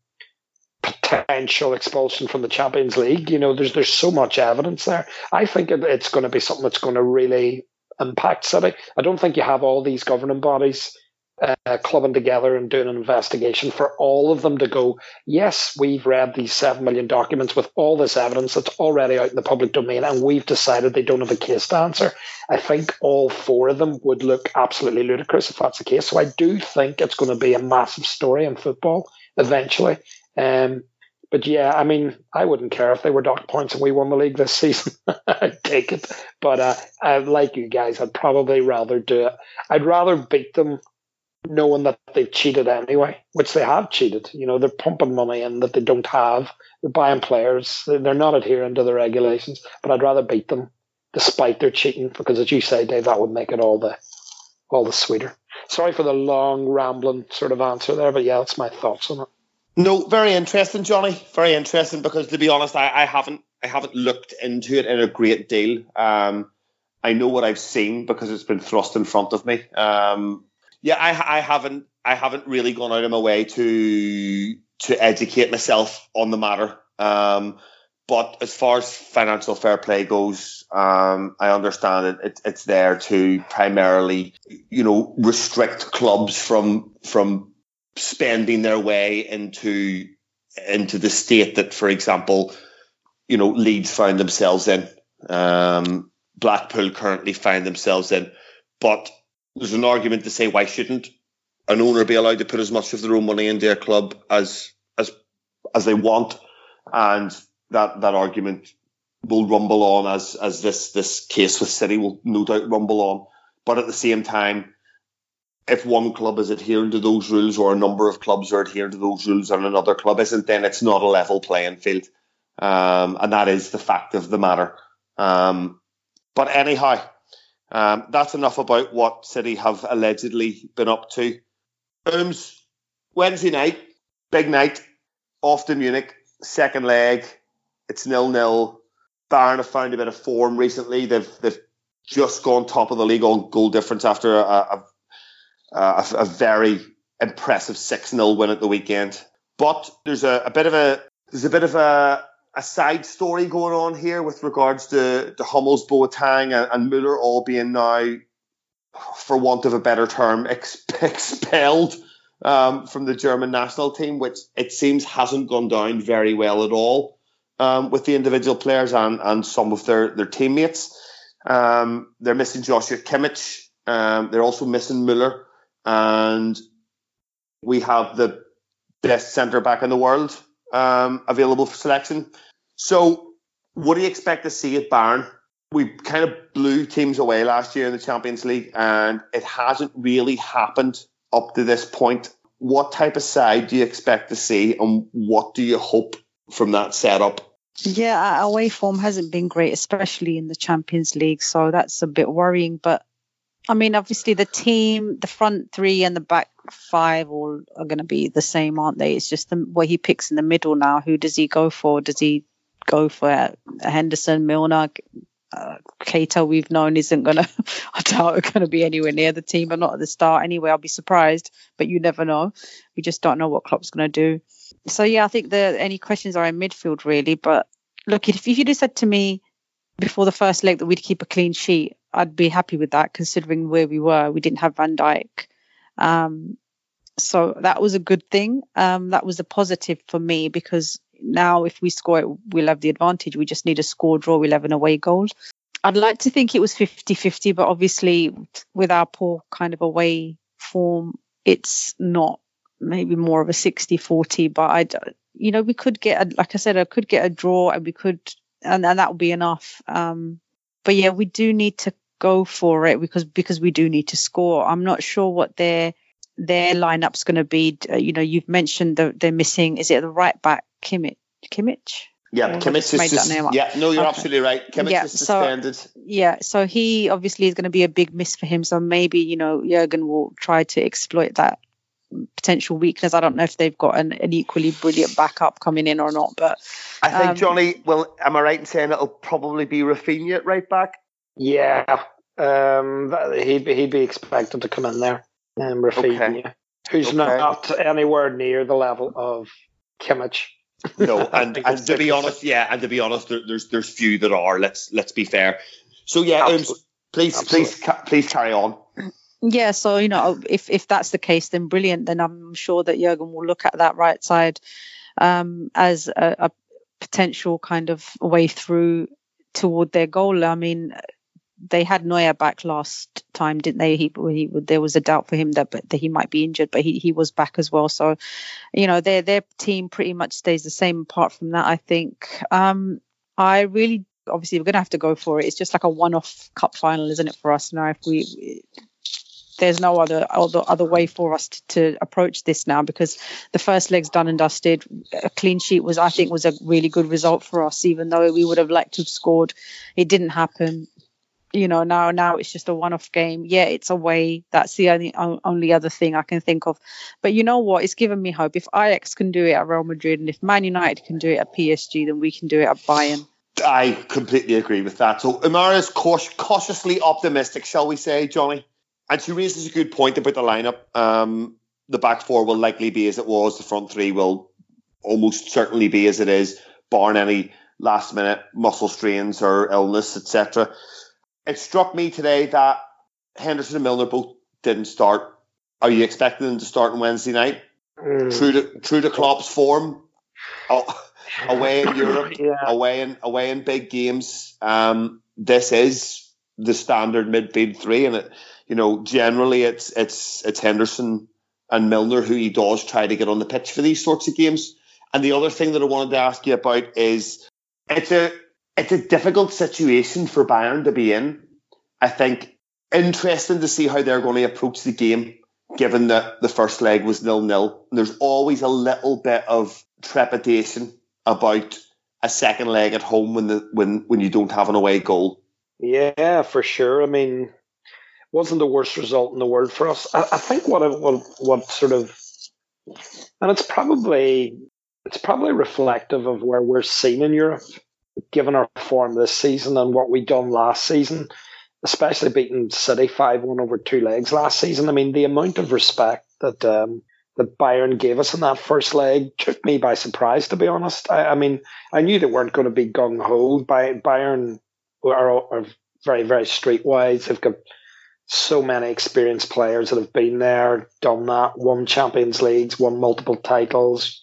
Speaker 2: potential expulsion from the Champions League. You know, there's there's so much evidence there. I think it, it's going to be something that's going to really impact City. I don't think you have all these governing bodies uh, clubbing together and doing an investigation for all of them to go, yes, we've read these 7 million documents with all this evidence that's already out in the public domain and we've decided they don't have a case to answer. I think all four of them would look absolutely ludicrous if that's the case. So I do think it's going to be a massive story in football eventually. Um, but yeah, I mean, I wouldn't care if they were docked points and we won the league this season. I'd take it. But uh, I, like you guys, I'd probably rather do it. I'd rather beat them knowing that they've cheated anyway, which they have cheated. You know, they're pumping money in that they don't have. They're buying players. They're not adhering to the regulations. But I'd rather beat them despite their cheating because, as you say, Dave, that would make it all the all the sweeter. Sorry for the long rambling sort of answer there, but yeah, that's my thoughts on it.
Speaker 1: No, very interesting, Johnny. Very interesting because to be honest, I, I haven't I haven't looked into it in a great deal. Um, I know what I've seen because it's been thrust in front of me. Um, yeah, I, I haven't I haven't really gone out of my way to to educate myself on the matter. Um, but as far as financial fair play goes, um, I understand it, it, It's there to primarily, you know, restrict clubs from from spending their way into into the state that, for example, you know, Leeds found themselves in. Um, Blackpool currently find themselves in, but there's an argument to say why shouldn't an owner be allowed to put as much of their own money into their club as as as they want, and that that argument will rumble on as as this this case with City will no doubt rumble on. But at the same time, if one club is adhering to those rules or a number of clubs are adhering to those rules and another club isn't, then it's not a level playing field. Um, and that is the fact of the matter. Um, but anyhow, um, that's enough about what City have allegedly been up to. Ooms, Wednesday night, big night, off to Munich, second leg. It's nil nil. Bayern have found a bit of form recently. They've they've just gone top of the league on goal difference after a, a, a, a very impressive six 0 win at the weekend. But there's a, a bit of a there's a bit of a a side story going on here with regards to, to Hummels, Boateng, and, and Muller all being now, for want of a better term, ex- expelled um, from the German national team, which it seems hasn't gone down very well at all um, with the individual players and, and some of their, their teammates. Um, they're missing Joshua Kimmich. Um, they're also missing Muller. And we have the best centre back in the world um, available for selection so, what do you expect to see at Bayern? We kind of blew teams away last year in the Champions League, and it hasn't really happened up to this point. What type of side do you expect to see, and what do you hope from that setup?
Speaker 3: Yeah, away form hasn't been great, especially in the Champions League, so that's a bit worrying. But I mean, obviously, the team, the front three and the back five, all are going to be the same, aren't they? It's just the, what he picks in the middle now. Who does he go for? Does he go for Henderson, Milner, uh, Keita we've known isn't gonna I doubt are gonna be anywhere near the team, but not at the start anyway. I'll be surprised, but you never know. We just don't know what Klopp's gonna do. So yeah, I think the any questions are in midfield really. But look, if you'd have said to me before the first leg that we'd keep a clean sheet, I'd be happy with that considering where we were. We didn't have Van Dijk. Um, so that was a good thing. Um, that was a positive for me because now if we score it, we'll have the advantage. We just need a score draw. We'll have an away goal. I'd like to think it was 50 50, but obviously, with our poor kind of away form, it's not maybe more of a 60-40, but I, you know, we could get, a, like I said, I could get a draw, and we could, and, and that would be enough. Um, but yeah, we do need to go for it because because we do need to score. I'm not sure what their their lineup's going to be. Uh, you know, you've mentioned that they're missing. Is it the right back Kimmich? Kimmich?
Speaker 1: Yeah, Kimmich
Speaker 3: just
Speaker 1: is
Speaker 3: made that name up.
Speaker 1: yeah. No, you're
Speaker 3: Okay.
Speaker 1: absolutely right. Kimmich
Speaker 3: Yeah,
Speaker 1: is
Speaker 3: so- Yeah, so he obviously is going to be a big miss for him. So maybe you know Jurgen will try to exploit that potential weakness. I don't know if they've got an, an equally brilliant backup coming in or not, but
Speaker 1: I think
Speaker 3: um,
Speaker 1: Johnny. Well, am I right in saying it'll probably be Rafinha at right back?
Speaker 2: Yeah, um, he'd be, he'd be expected to come in there. Um, Rafinha, who's
Speaker 1: Okay.
Speaker 2: not anywhere near the level of Kimmich.
Speaker 1: No, and, and to be honest, yeah, and to be honest, there, there's there's few that are. Let's let's be fair. So yeah, um, please
Speaker 2: Absolutely.
Speaker 1: please ca- please carry on.
Speaker 3: Yeah, so you know, if if that's the case, then brilliant. Then I'm sure that Jurgen will look at that right side um, as a, a potential kind of way through toward their goal. I mean, they had Neuer back last time, didn't they? He, he there was a doubt for him that that he might be injured, but he he was back as well. So, you know, their their team pretty much stays the same. Apart from that, I think um, I really obviously we're gonna have to go for it. It's just like a one-off cup final, isn't it, for us now? If we there's no other other, other way for us to, to approach this now because the first leg's done and dusted. A clean sheet was, I think, was a really good result for us, even though we would have liked to have scored. It didn't happen. You know, now now it's just a one-off game. Yeah, it's away. That's the only only other thing I can think of. But you know what? It's given me hope. If Ajax can do it at Real Madrid and if Man United can do it at PSG, then we can do it at Bayern.
Speaker 1: I completely agree with that. So Amara is caut- cautiously optimistic, shall we say, Johnny? And she raises a good point about the lineup. Um, the back four will likely be as it was. The front three will almost certainly be as it is, barring any last minute muscle strains or illness, etc. It struck me today that Henderson and Milner both didn't start. Are you expecting them to start on Wednesday night?
Speaker 2: Mm.
Speaker 1: True to true to Klopp's form, oh, away in Europe
Speaker 2: Yeah.
Speaker 1: away in away in big games. Um, this is the standard midfield three, and it, you know, generally it's it's it's Henderson and Milner who he does try to get on the pitch for these sorts of games. And the other thing that I wanted to ask you about is it's a it's a difficult situation for Bayern to be in. I think interesting to see how they're going to approach the game, given that the first leg was nil nil. There's always a little bit of trepidation about a second leg at home when the when when you don't have an away goal.
Speaker 2: Yeah, for sure. I mean, wasn't the worst result in the world for us. I, I think what, what what sort of, and it's probably it's probably reflective of where we're seen in Europe, given our form this season and what we done last season, especially beating City five one over two legs last season. I mean, the amount of respect that um, that Bayern gave us in that first leg took me by surprise. To be honest, I, I mean, I knew they weren't going to be gung ho. By Bayern are, are very, very streetwise. They've got so many experienced players that have been there, done that, won Champions Leagues, won multiple titles,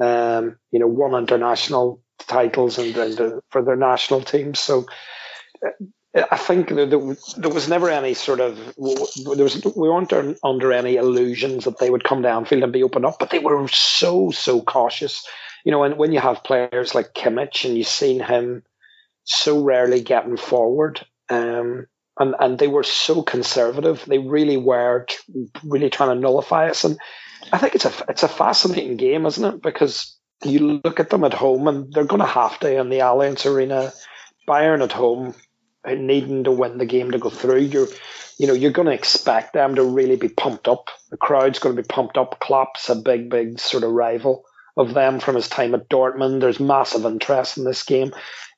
Speaker 2: um, you know, won international titles and, and uh, for their national teams. So uh, I think there, there, was never any sort of there was we weren't under any illusions that they would come downfield and be open up, but they were so so cautious. You know, and when you have players like Kimmich and you've seen him so rarely getting forward. Um, and, and they were so conservative. They really were really trying to nullify us. And I think it's a it's a fascinating game, isn't it? Because you look at them at home, and they're going to have to in the Allianz Arena. Bayern at home, uh, needing to win the game to go through. You're you know you're going to expect them to really be pumped up. The crowd's going to be pumped up. Klopp's a big big sort of rival of them from his time at Dortmund. There's massive interest in this game.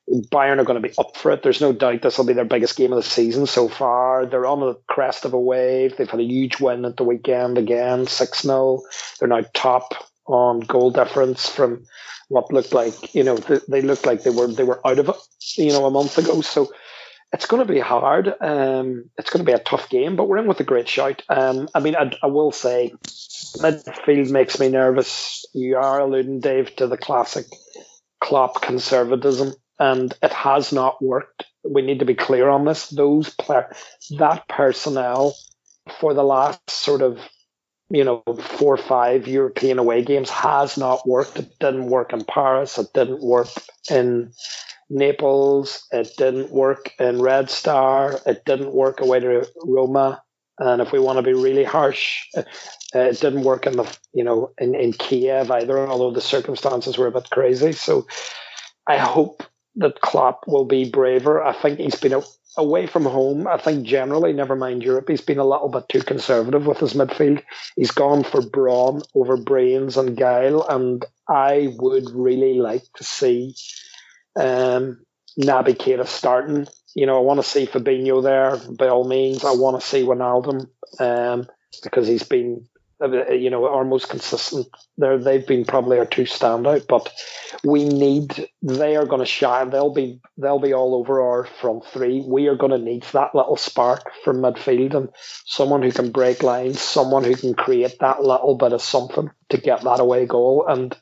Speaker 2: Bayern are going to be up for it. There's no doubt this will be their biggest game of the season so far. They're on the crest of a wave. They've had a huge win at the weekend again, 6 0. They're now top on goal difference from what looked like, you know, th- they looked like they were they were out of it, you know, a month ago. So it's going to be hard. Um, it's going to be a tough game, but we're in with a great shout. Um, I mean, I, I will say, midfield makes me nervous. You are alluding, Dave, to the classic Klopp conservatism and it has not worked. We need to be clear on this. Those player, that personnel for the last sort of you know, four or five European away games has not worked. It didn't work in Paris. It didn't work in Naples. It didn't work in Red Star. It didn't work away to Roma. And if we want to be really harsh, uh, it didn't work in the you know in, in Kiev either, although the circumstances were a bit crazy. So I hope that Klopp will be braver. I think he's been away from home, I think generally, never mind Europe, he's been a little bit too conservative with his midfield. He's gone for brawn over brains and guile, and I would really like to see um, Naby Keita starting. You know, I want to see Fabinho there by all means. I want to see Wijnaldum um, because he's been Uh, you know, are most consistent. There, they've been probably our two standout, but we need. They are going to shine. They'll be. They'll be all over our front three. We are going to need that little spark from midfield and someone who can break lines, someone who can create that little bit of something to get that away goal. And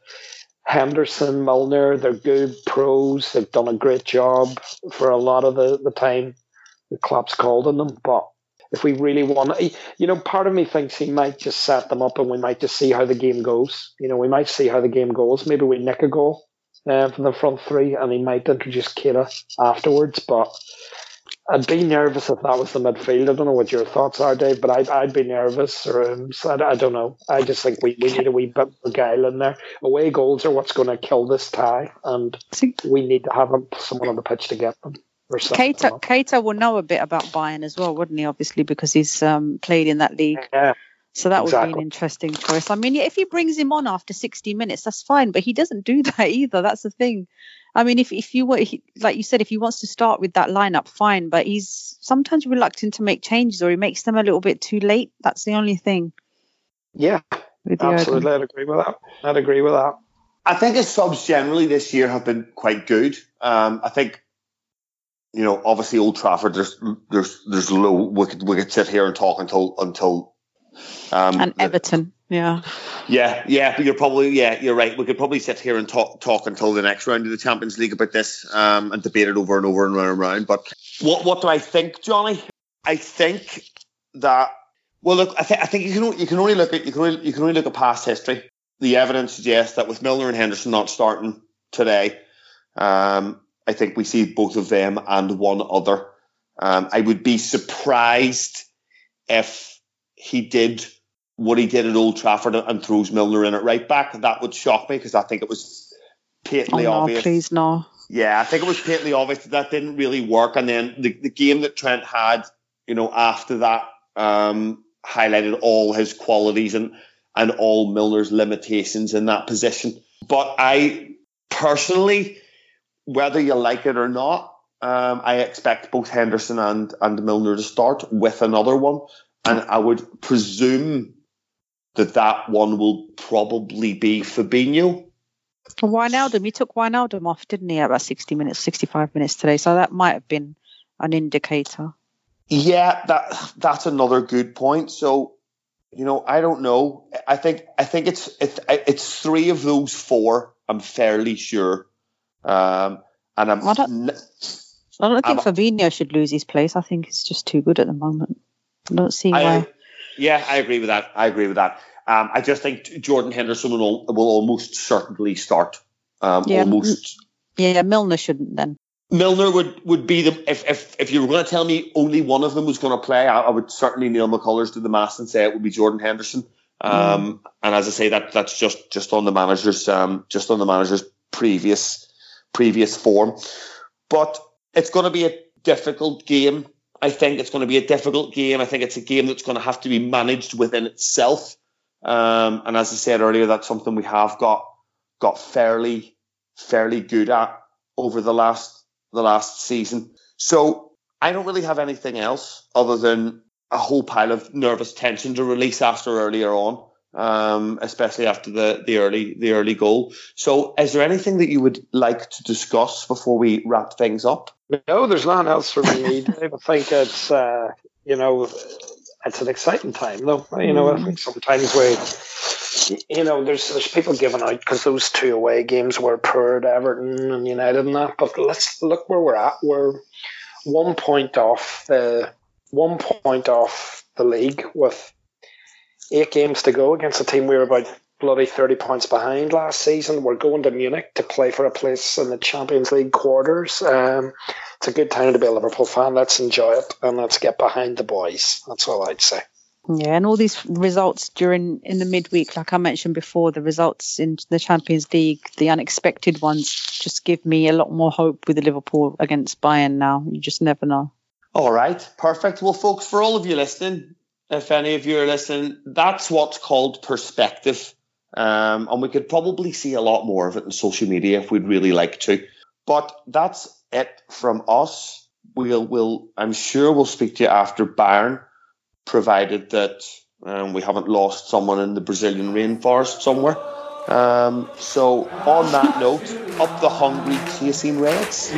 Speaker 2: Henderson, Milner, they're good pros. They've done a great job for a lot of the the time. The club's called on them, but if we really want you know, part of me thinks he might just set them up and we might just see how the game goes. You know, we might see how the game goes. Maybe we nick a goal uh, from the front three and he might introduce Keita afterwards. But I'd be nervous if that was the midfield. I don't know what your thoughts are, Dave, but I'd, I'd be nervous. Or um, I, I don't know. I just think we, we need a wee bit of guile in there. Away goals are what's going to kill this tie, and we need to have someone on the pitch to get them.
Speaker 3: Keita, Keita will know a bit about Bayern as well, wouldn't he? Obviously, because he's um, played in that league.
Speaker 2: Yeah.
Speaker 3: So that exactly. would be an interesting choice. I mean, if he brings him on after 60 minutes, that's fine, but he doesn't do that either. That's the thing. I mean, if if you were like you said, if he wants to start with that lineup, fine. But he's sometimes reluctant to make changes, or he makes them a little bit too late. That's the only thing.
Speaker 2: Yeah, absolutely. I'd agree with that. I'd agree with that.
Speaker 1: I think his subs generally this year have been quite good. Um, I think you know, obviously Old Trafford, there's there's there's low. We could we could sit here and talk until until.
Speaker 3: Um, and Everton, the, yeah.
Speaker 1: Yeah, yeah, but you're probably yeah, you're right. We could probably sit here and talk talk until the next round of the Champions League about this, um, and debate it over and over and round and round. But what what do I think, Johnny? I think that well, look, I think I think you can you can only look at you can only, you can only look at past history. The evidence suggests that with Milner and Henderson not starting today, um, I think we see both of them and one other. Um, I would be surprised if he did what he did at Old Trafford and throws Milner in at right back. That would shock me because I think it was patently
Speaker 3: oh, no,
Speaker 1: obvious.
Speaker 3: Please no.
Speaker 1: Yeah, I think it was patently obvious that that didn't really work. And then the, the game that Trent had, you know, after that, um, highlighted all his qualities and and all Milner's limitations in that position. But I personally whether you like it or not, um, I expect both Henderson and, and Milner to start with another one. And I would presume that that one will probably be Fabinho.
Speaker 3: Wijnaldum, he took Wijnaldum off, didn't he, at about 60 minutes, 65 minutes today. So that might have been an indicator.
Speaker 1: Yeah, that that's another good point. So, you know, I don't know. I think I think it's it's it's three of those four. I'm fairly sure um, and I'm. I don't,
Speaker 3: I don't think I'm, Fabinho should lose his place. I think he's just too good at the moment. I don't see I, why.
Speaker 1: Yeah, I agree with that. I agree with that. Um, I just think Jordan Henderson will, will almost certainly start. Um, yeah, almost.
Speaker 3: Yeah, Milner shouldn't then.
Speaker 1: Milner would, would be the if, if if you were going to tell me only one of them was going to play, I, I would certainly nail my colours to the mast and say it would be Jordan Henderson. Um, mm. And as I say, that that's just just on the manager's um, just on the manager's previous previous form. But it's going to be a difficult game. I think it's going to be a difficult game. I think it's a game that's going to have to be managed within itself. Um, and as I said earlier, that's something we have got got fairly fairly good at over the last the last season. So I don't really have anything else other than a whole pile of nervous tension to release after earlier on um, especially after the, the early the early goal. So, is there anything that you would like to discuss before we wrap things up?
Speaker 2: No, there's nothing else for me. I think it's uh, you know it's an exciting time, though. You know, I think sometimes we you know there's there's people giving out because those two away games were poor at Everton and United and that. But let's look where we're at. We're one point off the one point off the league with eight games to go against a team we were about bloody 30 points behind last season. We're going to Munich to play for a place in the Champions League quarters. Um, it's a good time to be a Liverpool fan. Let's enjoy it and let's get behind the boys. That's all I'd say.
Speaker 3: Yeah, and all these results during in the midweek, like I mentioned before, the results in the Champions League, the unexpected ones, just give me a lot more hope with the Liverpool against Bayern now. You just never know.
Speaker 1: All right, perfect. Well, folks, for all of you listening, if any of you are listening, that's what's called perspective. Um, and we could probably see a lot more of it in social media if we'd really like to. But that's it from us. We'll, we'll, I'm sure we'll speak to you after Bayern provided that um, we haven't lost someone in the Brazilian rainforest somewhere. Um, so, on that note, up the hungry chasing reds.